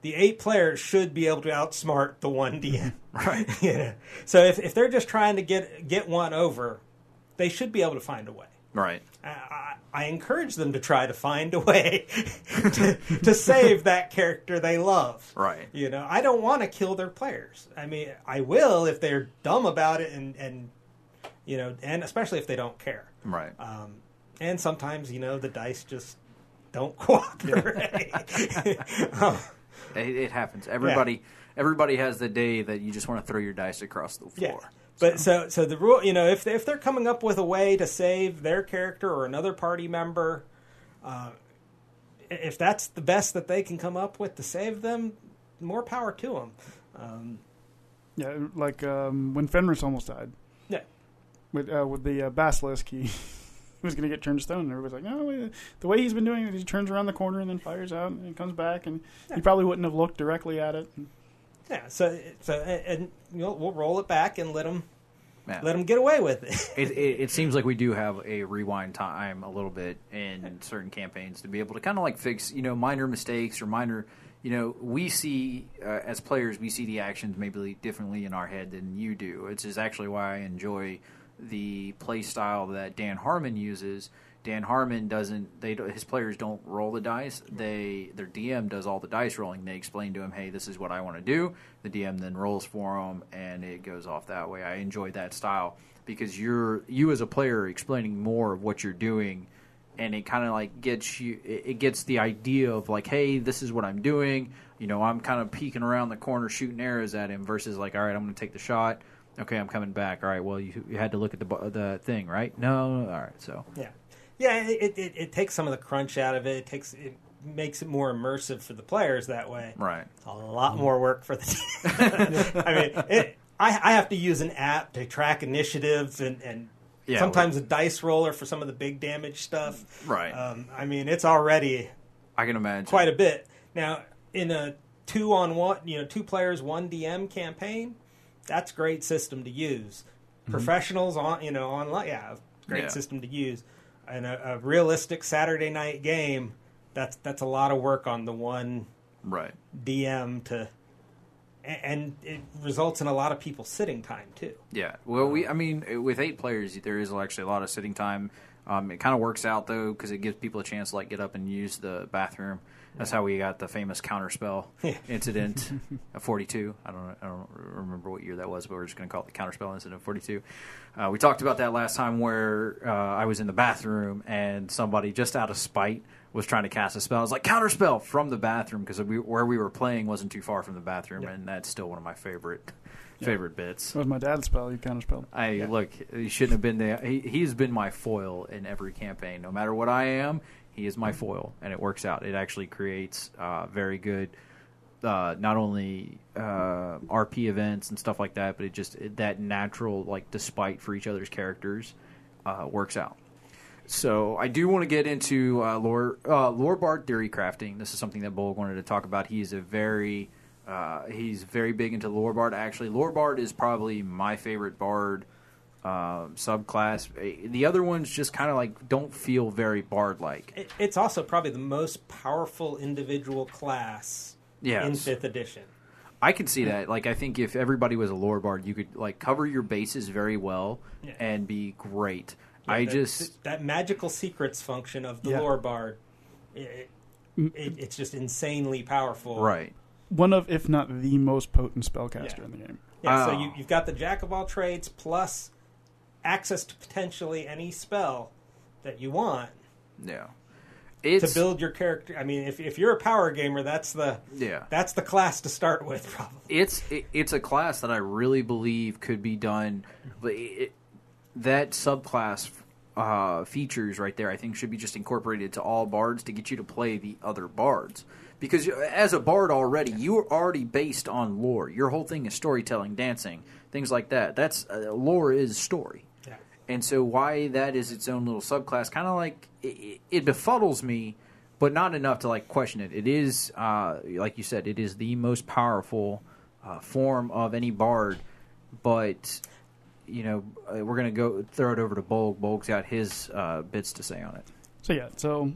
The eight players should be able to outsmart the one DM.
Right.
yeah. So if, if they're just trying to get get one over, they should be able to find a way.
Right.
I, I, I encourage them to try to find a way to, to save that character they love.
Right.
You know, I don't want to kill their players. I mean, I will if they're dumb about it and, and you know, and especially if they don't care.
Right.
Um, and sometimes, you know, the dice just don't cooperate. um,
It, it happens. Everybody. Everybody has the day that you just want to throw your dice across the
Yeah.
floor.
But so so the rule, you know, if if they're coming up with a way to save their character or another party member, uh, if that's the best that they can come up with to save them, more power to them. Um,
Yeah, like um, when Fenris almost died
yeah,
with uh, with the uh, basilisk, he, he was going to get turned to stone, and everybody's like, "No, the way he's been doing it, he turns around the corner and then fires out, and comes back, and he probably wouldn't have looked directly at it."
yeah. So so and, and you know, we'll roll it back and let him
Yeah.
let them get away with it.
it, it, it seems like we do have a rewind time a little bit in certain campaigns to be able to kind of like fix you know minor mistakes or minor you know we see uh, as players we see the actions maybe differently in our head than you do which is actually why i enjoy the play style that dan harmon uses. Dan harmon doesn't they his players don't roll the dice. They their dm does all the dice rolling. They explain to him hey this is what i want to do. The dm then rolls for him, and it goes off that way. I enjoy that style because you're you as a player explaining more of what you're doing and it kind of like gets you it it gets the idea of like hey this is what i'm doing. You know i'm kind of peeking around the corner shooting arrows at him versus like all right i'm going to take the shot okay i'm coming back all right well you, you had to look at the the thing right no all right so
Yeah, yeah. It, it, it takes some of the crunch out of it. It takes it makes it more immersive for the players that way.
right
a lot more work for the. Team. I mean, it, I, I have to use an app to track initiatives and, and
Yeah,
sometimes a dice roller for some of the big damage stuff.
Right.
Um, I mean, it's already
i can imagine
quite a bit now in a two on one, you know, two players one DM campaign. That's a great system to use. Professionals on, you know, online, yeah, great
Yeah.
system to use. And a, a realistic Saturday night game, that's that's a lot of work on the one
right
DM to, and it results in a lot of people sitting time too.
Yeah. Well, we. I mean, with eight players, there is actually a lot of sitting time. Um, it kind of works out though because it gives people a chance to like get up and use the bathroom. That's how we got the famous counterspell incident of 42. I don't. I don't remember what year that was, but we're just going to call it the counterspell incident of 42. Uh, we talked about that last time where uh, I was in the bathroom and somebody just out of spite was trying to cast a spell. I was like counterspell from the bathroom because we, where we were playing wasn't too far from the bathroom, and that's still one of my favorite favorite bits.
That was my dad's spell. You counterspelled.
I look, he shouldn't have been there. He, he's been my foil in every campaign. No matter what I am, he is my foil, and it works out. It actually creates uh, very good, uh, not only uh, RP events and stuff like that, but it just it, that natural like despite for each other's characters uh, works out. So I do want to get into uh, lore uh, lore bard theory crafting. This is something that Bolg wanted to talk about. He is a very he's very big into lore bard. Actually, lore bard is probably my favorite bard um, subclass. Uh, The other ones just kind of like don't feel very bard like.
It's also probably the most powerful individual class
Yes.
in fifth edition.
I can see that. Like, I think if everybody was a lore bard, you could like cover your bases very well
Yeah.
and be great. I
that,
just
that magical secrets function of the
Yeah.
lore bard. It, it, it's just insanely powerful.
right.
One of, if not the most potent spellcaster
Yeah.
in the game.
Yeah, so
Oh.
you, you've got the jack of all trades plus access to potentially any spell that you want
Yeah.
to build your character. I mean, if, if you're a power gamer, that's the
yeah.
that's the class to start with, probably.
it's it, it's a class that I really believe could be done. It, that subclass uh, features right there, I think, should be just incorporated to all bards to get you to play the other bards. Because as a bard already, you are already based on lore. Your whole thing is storytelling, dancing, things like that. That's uh, lore is story. And so why that is its own little subclass, kind of like it, it befuddles me, but not enough to like question it. It is, uh, like you said, it is the most powerful uh, form of any bard. But you know, uh, we're gonna go throw it over to Bolg. Bolg's got his uh, bits to say on it.
So yeah, so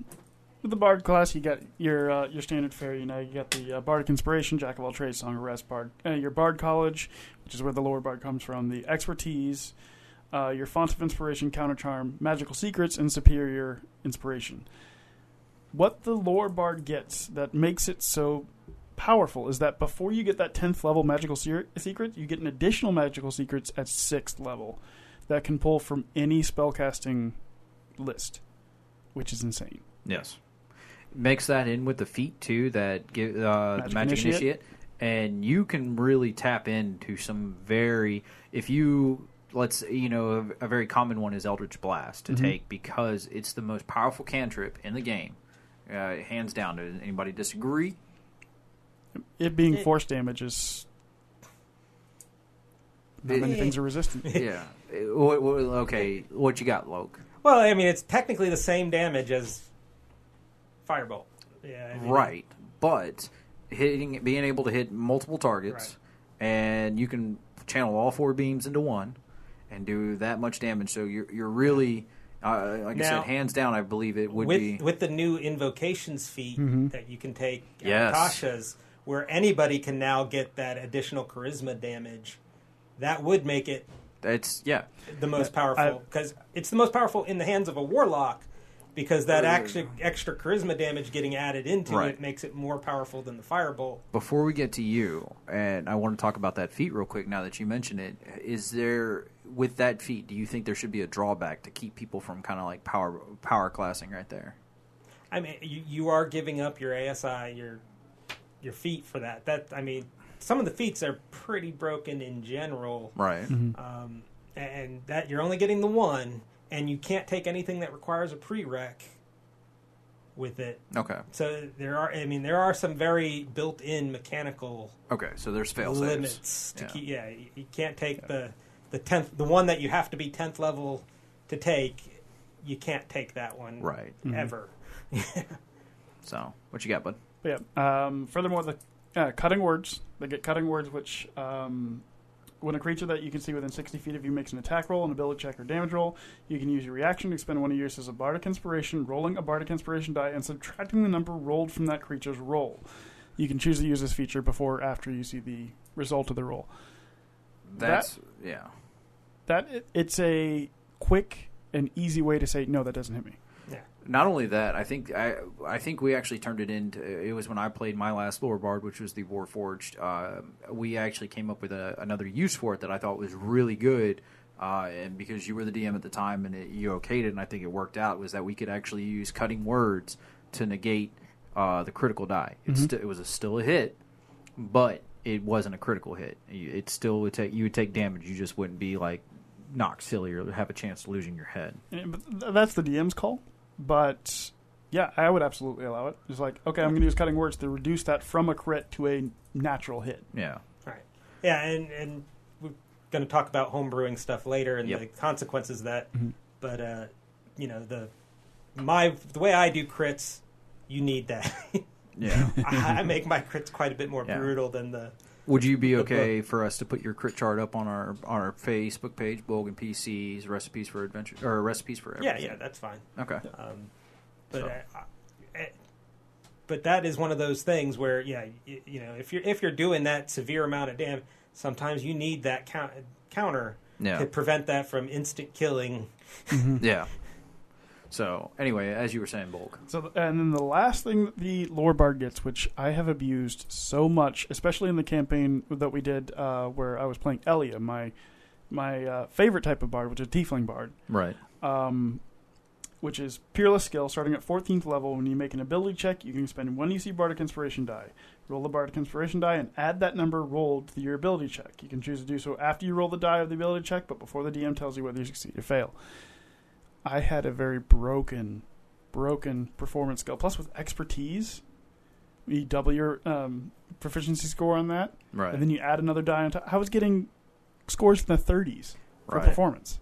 with the bard class, you got your uh, your standard fare. You know, you got the uh, bardic inspiration, jack of all trades, song of rest, bard. Your bard college, which is where the lore bard comes from. The expertise, uh, your font of inspiration, counter charm, magical secrets, and superior inspiration. What the lore bard gets that makes it so powerful is that before you get that 10th level magical se- secret, you get an additional magical secrets at 6th level that can pull from any spellcasting list, which is insane.
Yes. Mix that in with the feat too that give uh,
Magic
the magic
Initiate.
initiate. and you can really tap into some very if you let's you know a, a very common one is Eldritch Blast to
Mhm.
take because it's the most powerful cantrip in the game, uh, hands down. Does anybody disagree?
It being
It-
force damage is not many
It-
things are resistant.
yeah. Uh, what- what- okay, what you got, Loke?
Well, I mean, it's technically the same damage as firebolt. Yeah, I mean,
Right, but hitting, being able to hit multiple targets, and you can channel all four beams into one, and do that much damage. So you're you're really, uh, like I said, hands down, I believe it would
with
be.
with the new invocations feat
Mhm.
that you can take at
Yes.
Tasha's, where anybody can now get that additional charisma damage. That would make it
It's yeah,
the most
I-
powerful because it's the most powerful in the hands of a warlock because that extra extra charisma damage getting added into
Right.
it makes it more powerful than the firebolt.
Before we get to you, and I want to talk about that feat real quick. Now that you mention it, is there with that feat? Do you think there should be a drawback to keep people from kind of like power power classing right there?
I mean, you, you are giving up your ASI, your your feat for that. That I mean, some of the feats are pretty broken in general,
Right.
Mm-hmm.
um, and that you're only getting the one, and you can't take anything that requires a prereq with it.
Okay.
So there are, I mean, there are some very built-in mechanical
Okay. So there's fail saves.
limits to
Yeah.
keep. Yeah, you, you can't take the the tenth, the one that you have to be tenth level to take. You can't take that one
Right.
ever.
So what you got, bud?
But yeah. Um, furthermore, the uh, cutting words. They get cutting words, which um, when a creature that you can see within 60 feet of you makes an attack roll, an ability check, or damage roll, you can use your reaction to expend one of yours as a bardic inspiration, rolling a bardic inspiration die, and subtracting the number rolled from that creature's roll. You can choose to use this feature before or after you see the result of the roll.
That's yeah.
That it, it's a quick and easy way to say no, that doesn't hit me.
Not only that, I think I I think we actually turned it into. It was when I played my last lore bard, which was the Warforged. Uh, we actually came up with a, another use for it that I thought was really good. Uh, and because you were the DM at the time and it, you okayed it, and I think it worked out, was that we could actually use cutting words to negate uh, the critical die. It's sti- it was a, still a hit, but it wasn't a critical hit. You- It still would take you would take damage. You just wouldn't be like knocked silly or have a chance of losing your head.
Yeah, but that's the DM's call. But yeah, I would absolutely allow it. It's like, okay, I'm going to use cutting words to reduce that from a crit to a natural hit.
Yeah.
Right. Yeah, and and we're going to talk about homebrewing stuff later and
Yep.
the consequences of that.
Mhm.
But uh, you know the my the way I do crits, you need that.
Yeah.
I, I make my crits quite a bit more
Yeah.
brutal than the.
Would you be okay for us to put your crit chart up on our on our Facebook page, Bogan PCs, recipes for adventure or recipes for
Yeah,
everything?
yeah, yeah, that's fine.
Okay.
Um, but
So-
uh, uh, but that is one of those things where yeah, you, you know, if you're if you're doing that severe amount of damage, sometimes you need that count, counter
Yeah.
to prevent that from instant killing.
Yeah. So anyway, as you were saying, Bolg.
So, and then the last thing that the lore bard gets, which I have abused so much, especially in the campaign that we did uh, where I was playing Elia, my my uh, favorite type of bard, which is Tiefling bard,
Right.
um, which is peerless skill. Starting at 14th level, when you make an ability check, you can spend one UC bardic inspiration die. Roll the bardic inspiration die and add that number rolled to your ability check. You can choose to do so after you roll the die of the ability check, but before the DM tells you whether you succeed or fail. I had a very broken, broken performance skill. Plus, with expertise, you double your um, proficiency score on that,
Right.
and then you add another die on top. I was getting scores in the 30s for
Right.
performance.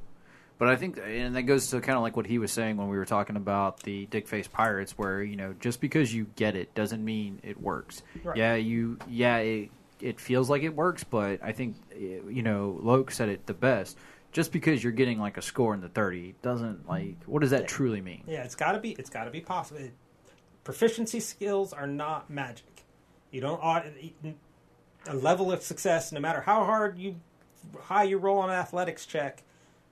But I think, and that goes to kind of like what he was saying when we were talking about the dick face pirates, where you know just because you get it doesn't mean it works.
Right.
Yeah, you, yeah, it, it feels like it works, but I think eh, you know Loke said it the best. Just because you're getting like a score in the thirty doesn't like what does that
Yeah.
truly mean?
Yeah, it's got to be. It's got to be possible. It- proficiency skills are not magic. You don't a level of success, no matter how hard you high you roll on an athletics check.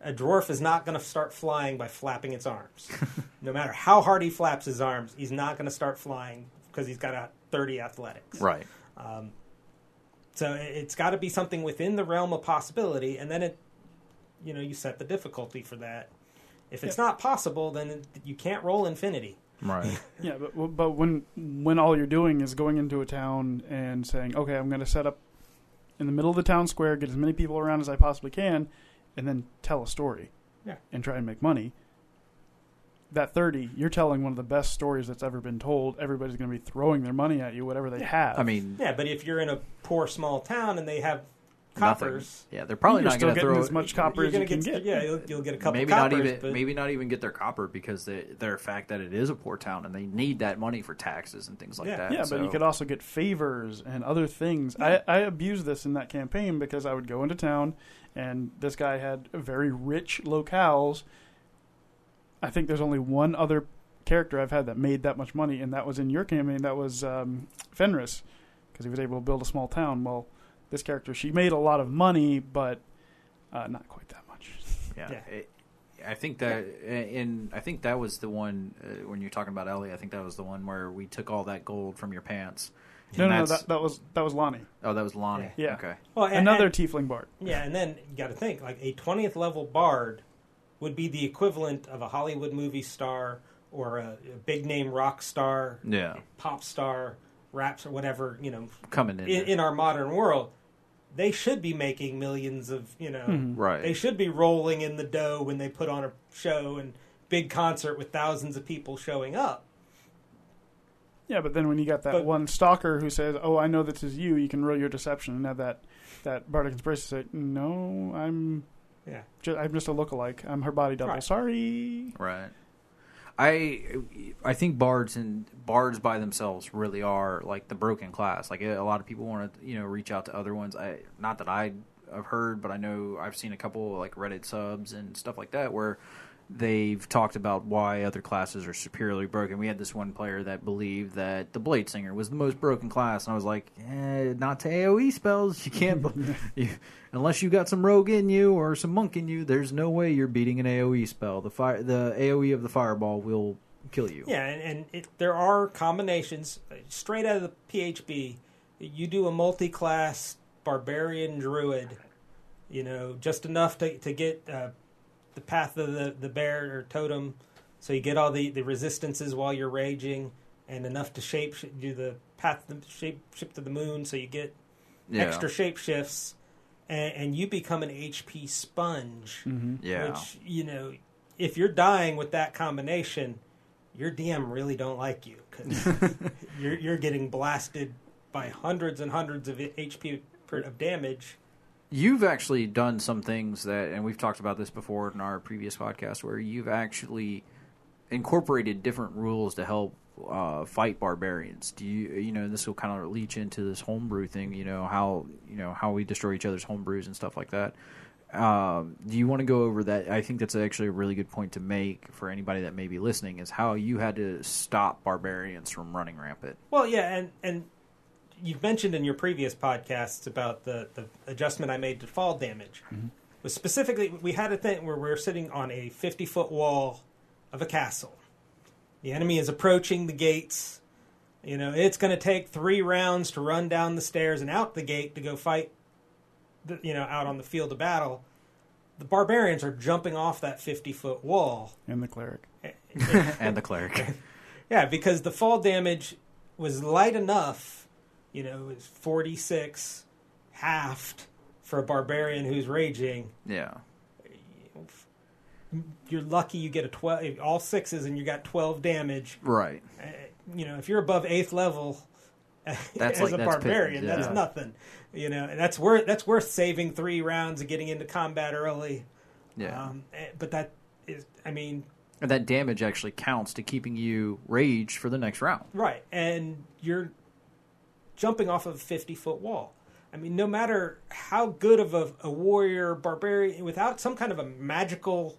A dwarf is not going to start flying by flapping its arms. no matter how hard he flaps his arms, he's not going to start flying because he's got a thirty athletics.
Right.
Um, so it's got to be something within the realm of possibility, and then it, you know, you set the difficulty for that. If it's not possible, then you can't roll infinity.
Right.
Yeah, but but when when all you're doing is going into a town and saying, okay, I'm going to set up in the middle of the town square, get as many people around as I possibly can, and then tell a story,
Yeah.
and try and make money. That thirty, you're telling one of the best stories that's ever been told. Everybody's going to be throwing their money at you, whatever they have.
I mean,
Yeah, but if you're in a poor small town and they have
nothing.
coppers,
Yeah, they're probably
you're
not going to throw
as much copper as you can
get,
get.
yeah, you'll, you'll get a couple
maybe
coppers,
not even
but
maybe not even get their copper because they, their fact that it is a poor town and they need that money for taxes and things like
Yeah.
that.
Yeah, but you
so-
could also get favors and other things. I, I abused this in that campaign because I would go into town, and this guy had very rich locales. I think there's only one other character I've had that made that much money, and that was in your campaign. That was um, Fenris, because he was able to build a small town. Well, this character, she made a lot of money, but uh, not quite that much.
Yeah,
Yeah.
It, I think that, and I think that was the one uh, when you're talking about Ellie. I think that was the one where we took all that gold from your pants.
No,
And
no, no,
that's-
that, that was that was Lonnie,
oh, that was Lonnie.
Yeah.
Okay.
well, and-
another
and-
tiefling bard.
yeah, and then you got to think like a twentieth level bard would be the equivalent of a Hollywood movie star or a, a big name rock star,
Yeah,
pop star, raps or whatever you know
coming in.
in, in our modern world. They should be making millions of you know.
Mhm.
right.
They should be rolling in the dough when they put on a show and big concert with thousands of people showing up.
Yeah, but then when you got that
But-
one stalker who says, "Oh, I know this is you," you can roll your deception and have that that bardic inspiration say, "No, I'm
Yeah.
just, I'm just a lookalike. I'm her body double.
Right.
Sorry."
Right. I I think bards and bards by themselves really are like the broken class. Like a lot of people want to you know reach out to other ones. I not that I have heard, but I know I've seen a couple like Reddit subs and stuff like that where they've talked about why other classes are superiorly broken. We had this one player that believed that the Blade Singer was the most broken class, and I was like, eh, not to AOE spells. You can't, you, unless you got some rogue in you or some monk in you. There's no way you're beating an AOE spell. The fire, the AOE of the fireball will kill you.
Yeah, and, and it, there are combinations straight out of the PHB. You do a multi-class barbarian druid, you know, just enough to to get uh, the path of the the bear or totem, so you get all the the resistances while you're raging. and enough to shape do the path the shape ship to the moon, so you get
Yeah.
extra shape shifts, and, and you become an HP sponge.
hmm
Yeah.
Which you know, if you're dying with that combination, your DM really don't like you because you're you're getting blasted by hundreds and hundreds of HP per, of damage.
You've actually done some things that, and we've talked about this before in our previous podcast, where you've actually incorporated different rules to help uh, fight barbarians. Do you, you know, this will kind of leach into this homebrew thing. You know how, you know how we destroy each other's homebrews and stuff like that. Um, do you want to go over that? I think that's actually a really good point to make for anybody that may be listening. Is how you had to stop barbarians from running rampant.
Well, yeah, and and you've mentioned in your previous podcasts about the the adjustment I made to fall damage. Mm-hmm. Was specifically we had a thing where we were sitting on a fifty foot wall of a castle. The enemy is approaching the gates. You know, it's going to take three rounds to run down the stairs and out the gate to go fight. The, you know, out on the field of battle. The barbarians are jumping off that fifty foot wall.
And the cleric. Eh, eh.
and the cleric.
Yeah, because the fall damage was light enough, you know, it was 46 halved for a barbarian who's raging.
yeah.
You're lucky you get a 12 all sixes and you got 12 damage.
Right.
Uh, You know, if you're above 8th level
That's
as
like-
a
that's
barbarian,
pittance,
that's nothing. You know, and that's worth that's worth saving 3 rounds and getting into combat early.
Yeah.
Um, eh, but that is I mean,
And that damage actually counts to keeping you raged for the next round.
Right, and you're jumping off of a 50 foot wall. I mean, no matter how good of a, a warrior, barbarian, without some kind of a magical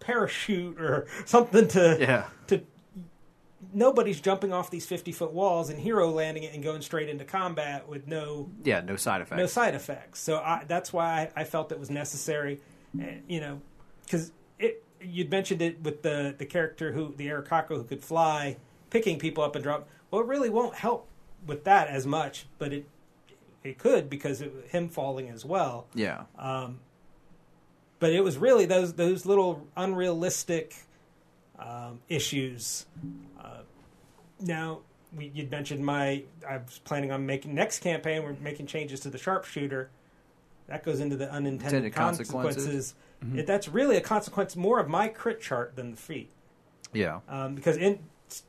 parachute or something to
Yeah.
to nobody's jumping off these 50 foot walls and hero landing it and going straight into combat with no
Yeah, no side effects.
no side effects. So I, that's why I, I felt it was necessary, and, you know, because it you'd mentioned it with the the character who the Aarakocra who could fly, picking people up and drop. Well, it really won't help with that as much, but it it could because it, him falling as well.
yeah.
Um, But it was really those those little unrealistic um, issues. Uh, now we, you'd mentioned my I was planning on making next campaign. We're making changes to the sharpshooter. That goes into the unintended
Intended consequences.
consequences. It, that's really a consequence more of my crit chart than the feat,
Yeah.
um, because in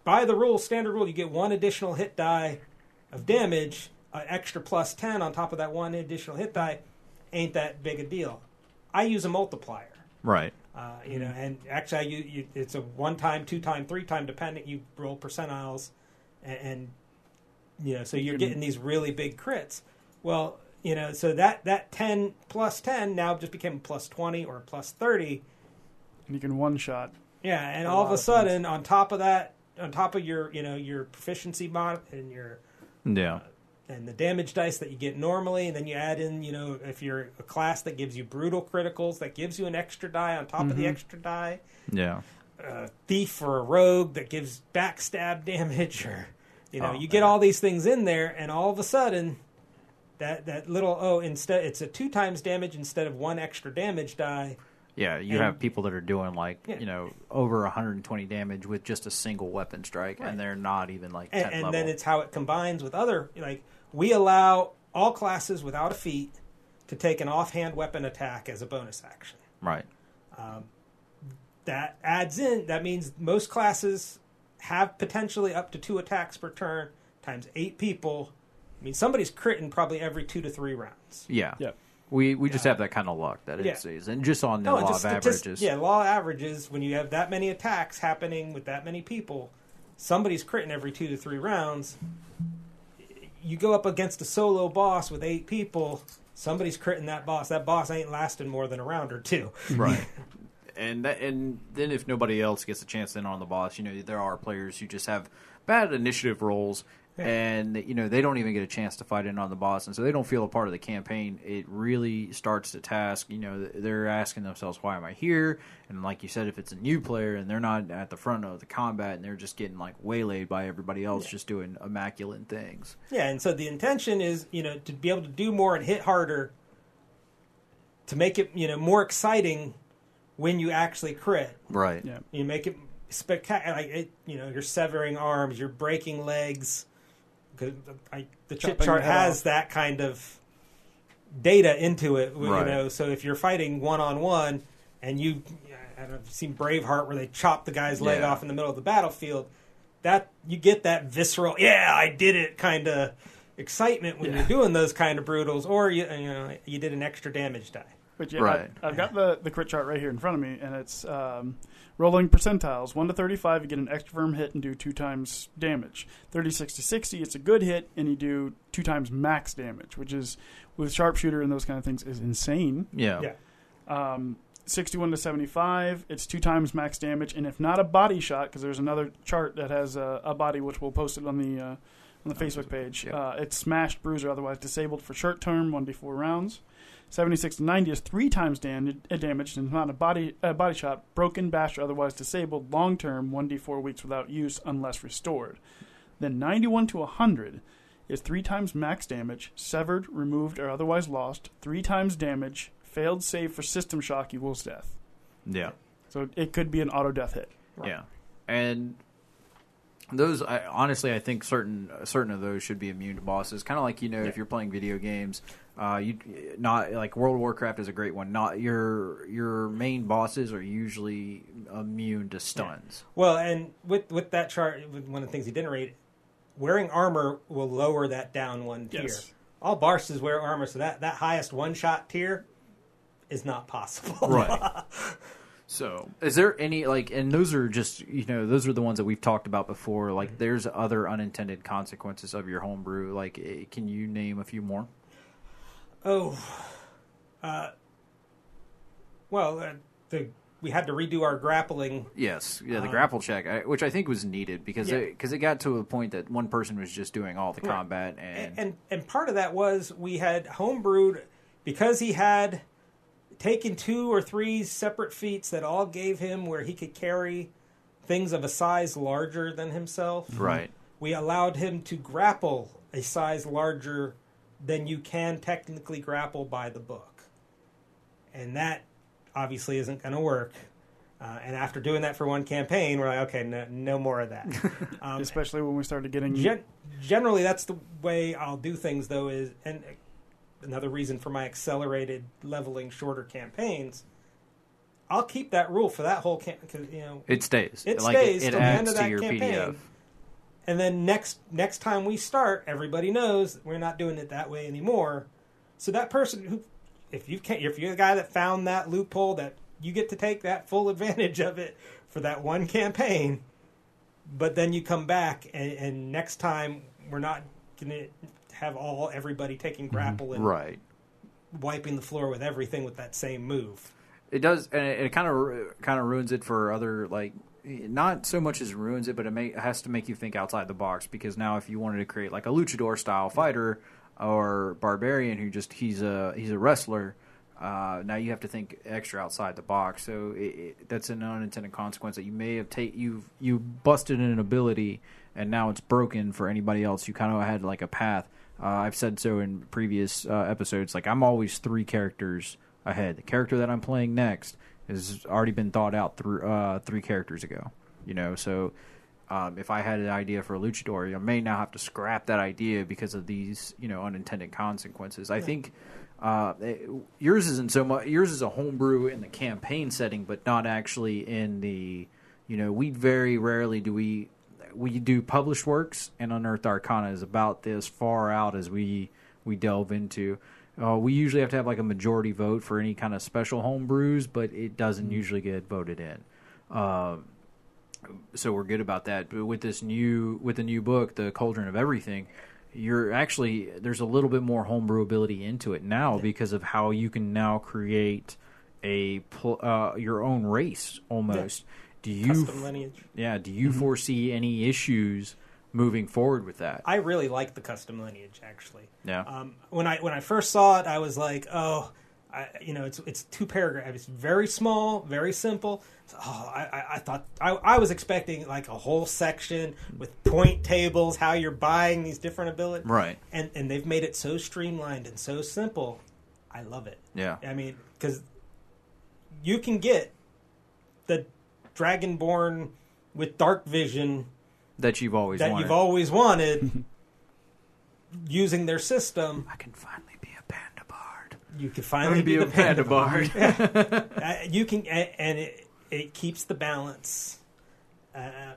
by the rule, standard rule, you get one additional hit die of damage, an extra plus ten on top of that one additional hit die. Ain't that big a deal? I use a multiplier.
Right.
Uh, you know, and actually, I, you, you, it's a one time, two time, three time, dependent. You roll percentiles, and, and you know, so you're getting these really big crits. Well, you know, so that that ten plus ten now just became plus twenty or plus thirty.
And you can one shot.
Yeah, and all of
lot
a
of
sudden, on top of that, on top of your, you know, your proficiency mod and your
Yeah.
and the damage dice that you get normally, and then you add in, you know, if you're a class that gives you brutal criticals, that gives you an extra die on top of the mm-hmm. extra die.
Yeah.
a thief or a rogue that gives backstab damage or you know
Oh,
you get
man.
all these things in there and all of a sudden that that little oh instead it's a two times damage instead of one extra damage die
Yeah. You
And-
have people that are doing like
Yeah.
you know over 120 damage with just a single weapon strike,
Right.
and they're not even like 10
and, and
level.
then it's how it combines with other like we allow all classes without a feat to take an offhand weapon attack as a bonus action
right.
Um, that adds in that means most classes have potentially up to two attacks per turn times eight people i mean somebody's critting probably every two to three rounds
Yeah.
Yep.
We we just have that kind of luck that it
Yeah.
sees, and just on the
no
law
just
of
statist-
averages.
yeah law of averages when you have that many attacks happening with that many people somebody's critting every two to three rounds you go up against a solo boss with eight people somebody's critting that boss that boss ain't lasting more than a round or two
right. And that, and then if nobody else gets a chance then on the boss, you know there are players who just have bad initiative rolls, and you know they don't even get a chance to fight in on the boss, and so they don't feel a part of the campaign. It really starts to task. You know they're asking themselves, "Why am I here?" And like you said, if it's a new player and they're not at the front of the combat and they're just getting like waylaid by everybody else, just doing immaculate things.
Yeah, and so the intention is, you know, to be able to do more and hit harder to make it, you know, more exciting when you actually crit.
Right.
Yeah.
You make it spectacular. Like it, you know, you're severing arms, you're breaking legs. 'Cause I, the chip chart has
off.
that kind of data into it. You
Right.
know, so if you're fighting one on one, and you, I don't know, if you've seen Braveheart where they chop the guy's leg
Yeah.
off in the middle of the battlefield. That you get that visceral, yeah, I did it kind of excitement when
Yeah.
you're doing those kind of brutals, or you, you know, you did an extra damage die.
But yeah,
Right.
I, have got the, the crit chart right here in front of me, and it's um, rolling percentiles. 1 to 35, you get an extra firm hit and do two times damage. 36 to 60, it's a good hit, and you do two times max damage, which is, with sharpshooter and those kind of things, is insane.
Yeah.
Yeah.
Um, 61 to 75, it's two times max damage, and if not a body shot, because there's another chart that has a, a body, which we'll post it on the uh, on the Facebook page.
Yeah.
Uh, it's smashed, bruised, or otherwise disabled for short term, 1d4 rounds. 76 to 90 is three times dan- uh, damaged and not a body a body shot, broken, bashed, or otherwise disabled long term, 1d4 weeks without use unless restored. Then 91 to 100 is three times max damage, severed, removed, or otherwise lost, three times damage, failed save for system shock equals death.
Yeah.
So it could be an auto death hit.
Yeah, and those I, honestly, I think certain certain of those should be immune to bosses. Kind of like you know, if you're playing video games, uh, you not like World of Warcraft is a great one. Not your your main bosses are usually immune to stuns.
Well, and with with that chart, with one of the things he didn't read, wearing armor will lower that down one tier.
Yes.
All bosses wear armor, so that that highest one shot tier is not possible.
Right. So, is there any like, and those are just you know those are the ones that we've talked about before. Like, there's other unintended consequences of your homebrew. Like, eh, can you name a few more?
Oh, uh, well, uh, the we had to redo our grappling.
Yes, yeah, the
Uh,
grapple check, I, which I think was needed because
Yeah.
it, because it got to a point that one person was just doing all the
Right.
combat, and,
And, and and part of that was we had homebrewed because he had taken two or three separate feats that all gave him where he could carry things of a size larger than himself.
right,
we allowed him to grapple a size larger than you can technically grapple by the book. And that obviously isn't going to work. Uh, and after doing that for one campaign, we're like, okay, no, no more of that. Um,
Especially when we started getting
gen- generally, that's the way I'll do things, though, is, and another reason for my accelerated leveling shorter campaigns, I'll keep that rule for that whole campaign. because, you know,
it stays.
It
like
stays
it, it
till the end
adds
of
to your
campaign.
PDF.
And then next next time we start, everybody knows we're not doing it that way anymore. So that person who, if you can't, if you're the guy that found that loophole, that you get to take that full advantage of it for that one campaign. But then you come back, and, and next time we're not going to have all everybody taking mm-hmm. grapple and
Right.
wiping the floor with everything with that same move.
It does, and it, it kind of kind of ruins it for other like not so much as ruins it, but it, may, it has to make you think outside the box because now if you wanted to create like a luchador style fighter or barbarian who just he's a he's a wrestler, uh, now you have to think extra outside the box. So it, it, that's an unintended consequence that you may have take you you busted an ability and now it's broken for anybody else. You kind of had like a path. Uh, I've said so in previous uh, episodes. Like I'm always three characters ahead. The character that I'm playing next has already been thought out through uh, three characters ago. You know, so um, if I had an idea for a luchador, I may now have to scrap that idea because of these, you know, unintended consequences. I think uh, it- yours isn't so much. Yours is a homebrew in the campaign setting, but not actually in the. You know, we very rarely do we we do published works, and Unearthed Arcana is about this far out as we we delve into. Uh, we usually have to have like a majority vote for any kind of special home brews, but it doesn't usually get voted in. Um, so we're good about that. But with this new with the new book, the Cauldron of Everything, you're actually there's a little bit more homebrew ability into it now because of how you can now create a pl- uh, your own race almost. Do you yeah? Do you foresee any issues moving forward with that?
I really like the custom lineage actually.
Yeah.
Um, when I when I first saw it, I was like, oh, I, you know, it's it's two paragraphs. It's very small, very simple. So, oh, I, I, I thought I, I was expecting like a whole section with point tables, how you're buying these different abilities,
right.
and and they've made it so streamlined and so simple. I love it.
Yeah.
I mean, because you can get the Dragonborn with dark vision
that you've always
that
wanted.
you've always wanted using their system.
I can finally be a panda bard.
You could
I'm
finally
gonna be a panda bard.
Uh, you can, and, and it it keeps the balance. Uh,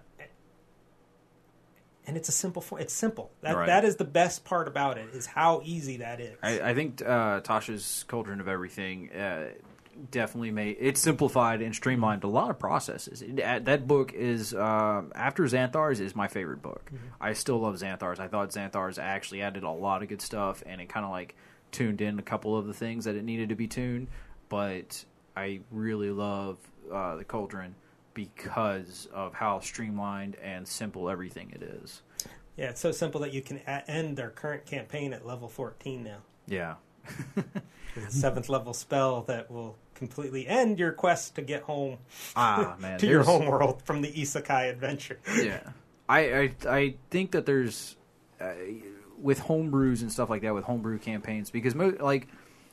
and it's a simple. fo- It's simple. That
Right.
that is the best part about it. Is how easy that is.
I, I think uh, Tasha's Cauldron of Everything uh, definitely made it simplified and streamlined a lot of processes. It, uh, that book is uh, after Xanathar's is my favorite book. I still love Xanathar's. I thought Xanathar's actually added a lot of good stuff, and it kind of like tuned in a couple of the things that it needed to be tuned. But I really love uh, the Cauldron because of how streamlined and simple everything it is.
yeah, it's so simple that you can a- end their current campaign at level fourteen now.
Yeah.
Seventh level spell that will completely end your quest to get home
Ah man,
to your home world from the isekai adventure.
yeah, I, I I think that there's uh, with homebrews and stuff like that with homebrew campaigns because mo- like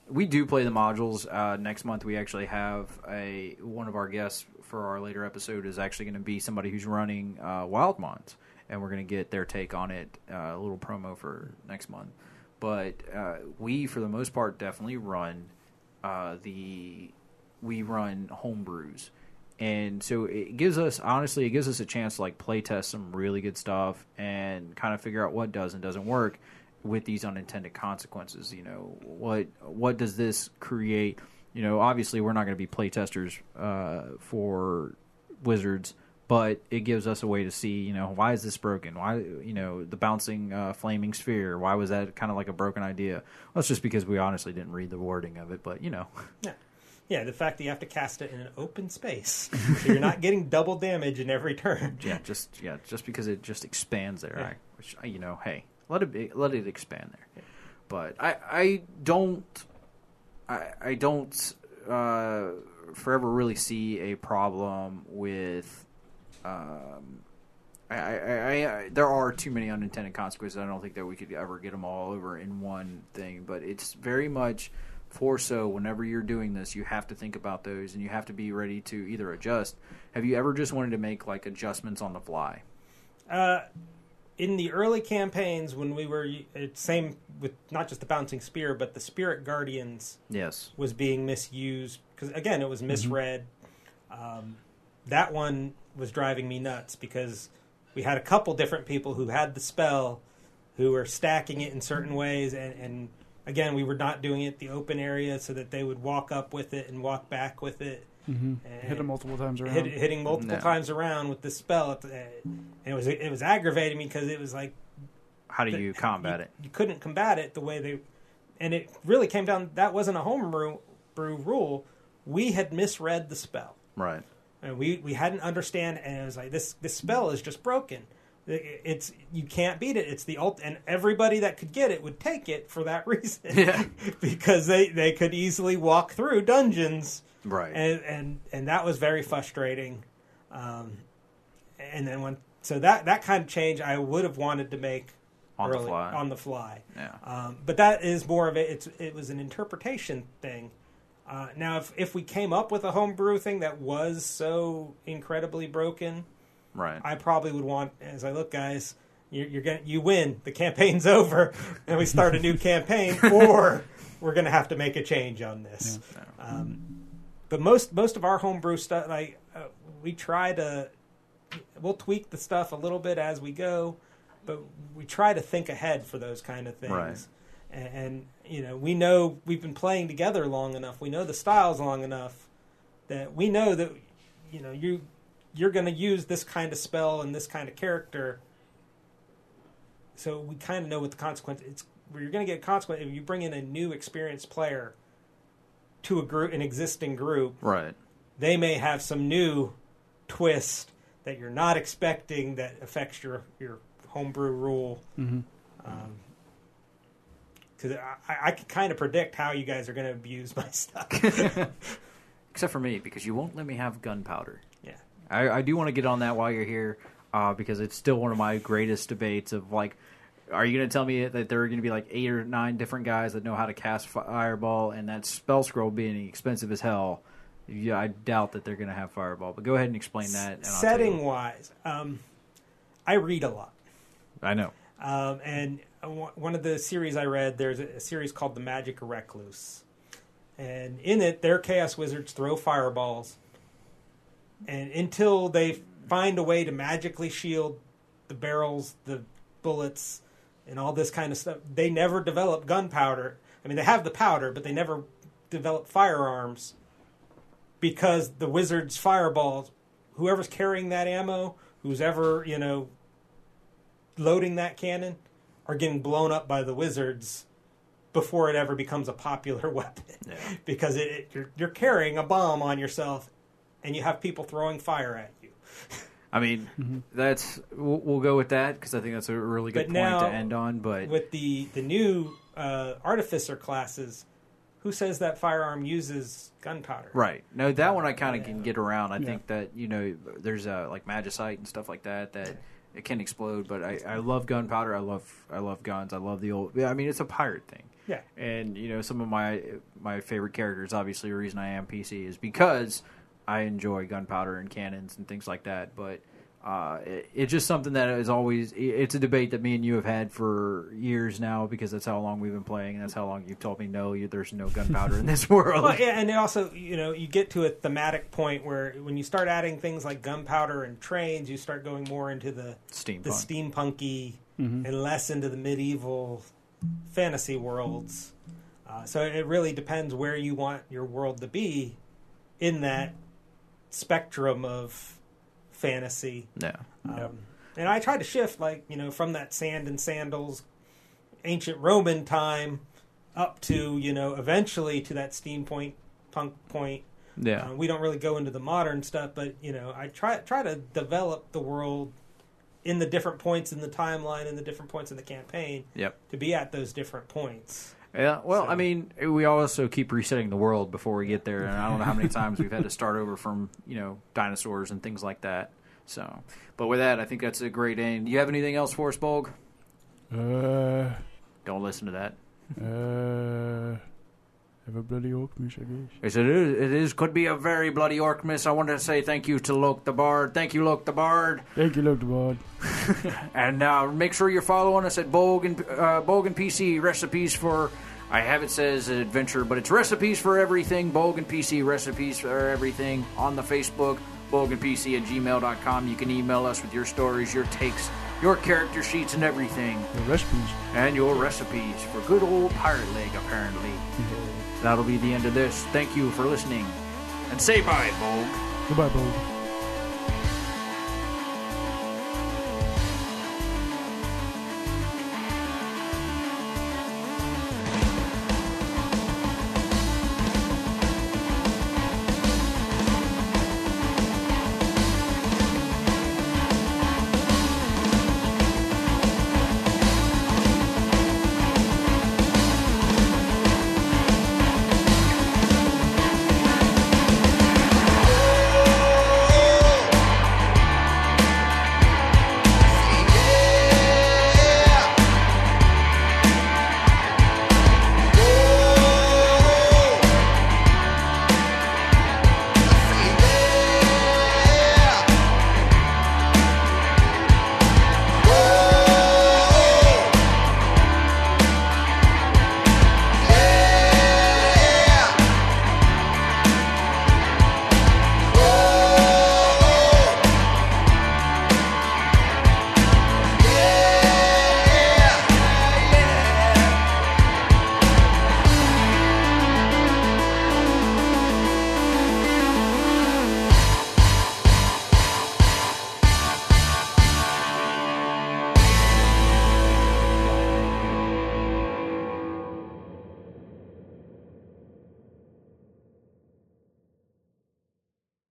we do play the modules. Uh, next month we actually have a one of our guests for our later episode is actually going to be somebody who's running uh, Wildemount, and we're going to get their take on it. Uh, a little promo for next month, but uh, we for the most part definitely run uh, the we run homebrews. And so it gives us honestly it gives us a chance to like play test some really good stuff and kind of figure out what does and doesn't work with these unintended consequences you know. What what does this create? You know obviously we're not going to be play testers uh, for wizards but it gives us a way to see you know why is this broken why you know the bouncing uh, flaming sphere why was that kind of like a broken idea well it's just because we honestly didn't read the wording of it but you know
Yeah. Yeah, the fact that you have to cast it in an open space, so you're not getting double damage in every turn.
yeah, just yeah, just because it just expands there,
Yeah.
I, which you know, hey, let it be, let it expand there. But I I don't I I don't uh, forever really see a problem with. Um, I, I, I, there are too many unintended consequences. I don't think that we could ever get them all over in one thing. But it's very much for so whenever you're doing this, you have to think about those and you have to be ready to either adjust. Have you ever just wanted to make like adjustments on the fly?
Uh, in the early campaigns, when we were same with not just the bouncing spear, but the spirit guardians
Yes.
was being misused because again, it was misread. Um, that one was driving me nuts because we had a couple different people who had the spell who were stacking it in certain ways and, and again we were not doing it the open area so that they would walk up with it and walk back with it
hmm Hit it multiple times around.
hit, hitting multiple
No.
times around with the spell Uh, and it was it was aggravating me because it was like
How do
the-
you combat
you,
it?
You couldn't combat it the way they, and it really came down. That wasn't a homebrew brew rule. We had misread the spell,
Right.
And we we hadn't understand. And it was like this this spell is just broken. It's you can't beat it. It's the ult, and everybody that could get it would take it for that reason.
Yeah.
because they they could easily walk through dungeons
Right.
and and and that was very frustrating. Um, and then when so that that kind of change I would have wanted to make
On the fly.
on the fly.
yeah.
Um, but that is more of it. It's it was an interpretation thing. Uh, now, if if we came up with a homebrew thing that was so incredibly broken,
Right.
I probably would want. As I look, guys, you're, you're gonna you win. The campaign's over, and we start a new campaign, or we're gonna have to make a change on this. Um, but most most of our homebrew stuff, like uh, we try to, we'll tweak the stuff a little bit as we go, but we try to think ahead for those kind of things.
Right.
And, and you know, we know we've been playing together long enough. We know the styles long enough that we know that you know you you're going to use this kind of spell and this kind of character. So we kind of know what the consequence. It's you're going to get a consequence if you bring in a new experienced player to a group, an existing group.
right.
They may have some new twist that you're not expecting that affects your your homebrew rule.
hmm
Because I, I can kind of predict how you guys are going to abuse my stuff.
Except for me, because you won't let me have gunpowder.
yeah.
I, I do want to get on that while you're here, uh, because it's still one of my greatest debates of like, are you going to tell me that there are going to be like eight or nine different guys that know how to cast fireball, and that spell scroll being expensive as hell Yeah, I doubt that they're going to have Fireball, but go ahead and explain that. And I'll tell you.
Setting wise, um, I read a lot.
I know.
Um, and one of the series I read, there's a series called The Magic Recluce. And in it, their Chaos Wizards throw fireballs. And until they find a way to magically shield the barrels, the bullets, and all this kind of stuff, they never develop gunpowder. I mean, they have the powder, but they never develop firearms because the wizard's fireballs, whoever's carrying that ammo, who's ever, you know, loading that cannon, are getting blown up by the wizards before it ever becomes a popular weapon. because it, it, you're, you're carrying a bomb on yourself and you have people throwing fire at you.
I mean, that's we'll, we'll go with that because I think that's a really good
But
point
now,
to end on. But
With the, the new uh, artificer classes, who says that firearm uses gunpowder?
Right. No, that one I kind of
Yeah.
can get around. I
Yeah.
think that you know there's uh, like magicite and stuff like that that it can explode. But I, I love gunpowder. I love I love guns. I love the old. Yeah, I mean it's a pirate thing.
Yeah.
And you know some of my my favorite characters. Obviously, the reason I am PC is because I enjoy gunpowder and cannons and things like that. But uh, it, it's just something that is always. It's a debate that me and you have had for years now because that's how long we've been playing and that's how long you've told me no, you, there's no gunpowder in this world.
Well, yeah, and it also, you know, you get to a thematic point where when you start adding things like gunpowder and trains, you start going more into the
Steampunk.
the steampunky and less into the medieval fantasy worlds. Uh, so it really depends where you want your world to be in that spectrum of fantasy.
yeah.
Um, And I tried to shift, like you know, from that sand and sandals, ancient Roman time, up to you know, eventually to that steampunk punk point.
Yeah.
Uh, we don't really go into the modern stuff, but you know, I try try to develop the world in the different points in the timeline and the different points in the campaign
Yep.
to be at those different points.
Yeah. Well,
So-
I mean, we also keep resetting the world before we get there, and I don't know how many times we've had to start over from you know dinosaurs and things like that. So, but with that, I think that's a great end. You have anything else for us, Bolg?
Uh,
Don't listen to that.
uh, have a bloody Orkmish, I guess.
Yes, it is. It is. Could be a very bloody orc miss. I want to say thank you to Loke the Bard. Thank you, Loke the Bard.
Thank you, Dr. Bard.
And uh, make sure you're following us at Bogan, uh, Bogan PC recipes for. I have it says adventure, but it's recipes for everything. Bogan PC recipes for everything on the Facebook. BoganPC at gmail.com. You can email us with your stories, your takes, your character sheets, and everything,
Your recipes.
and your recipes for good old pirate leg. Apparently, that'll be the end of this. Thank you for listening, and say bye, Bolg.
Goodbye, Bolg.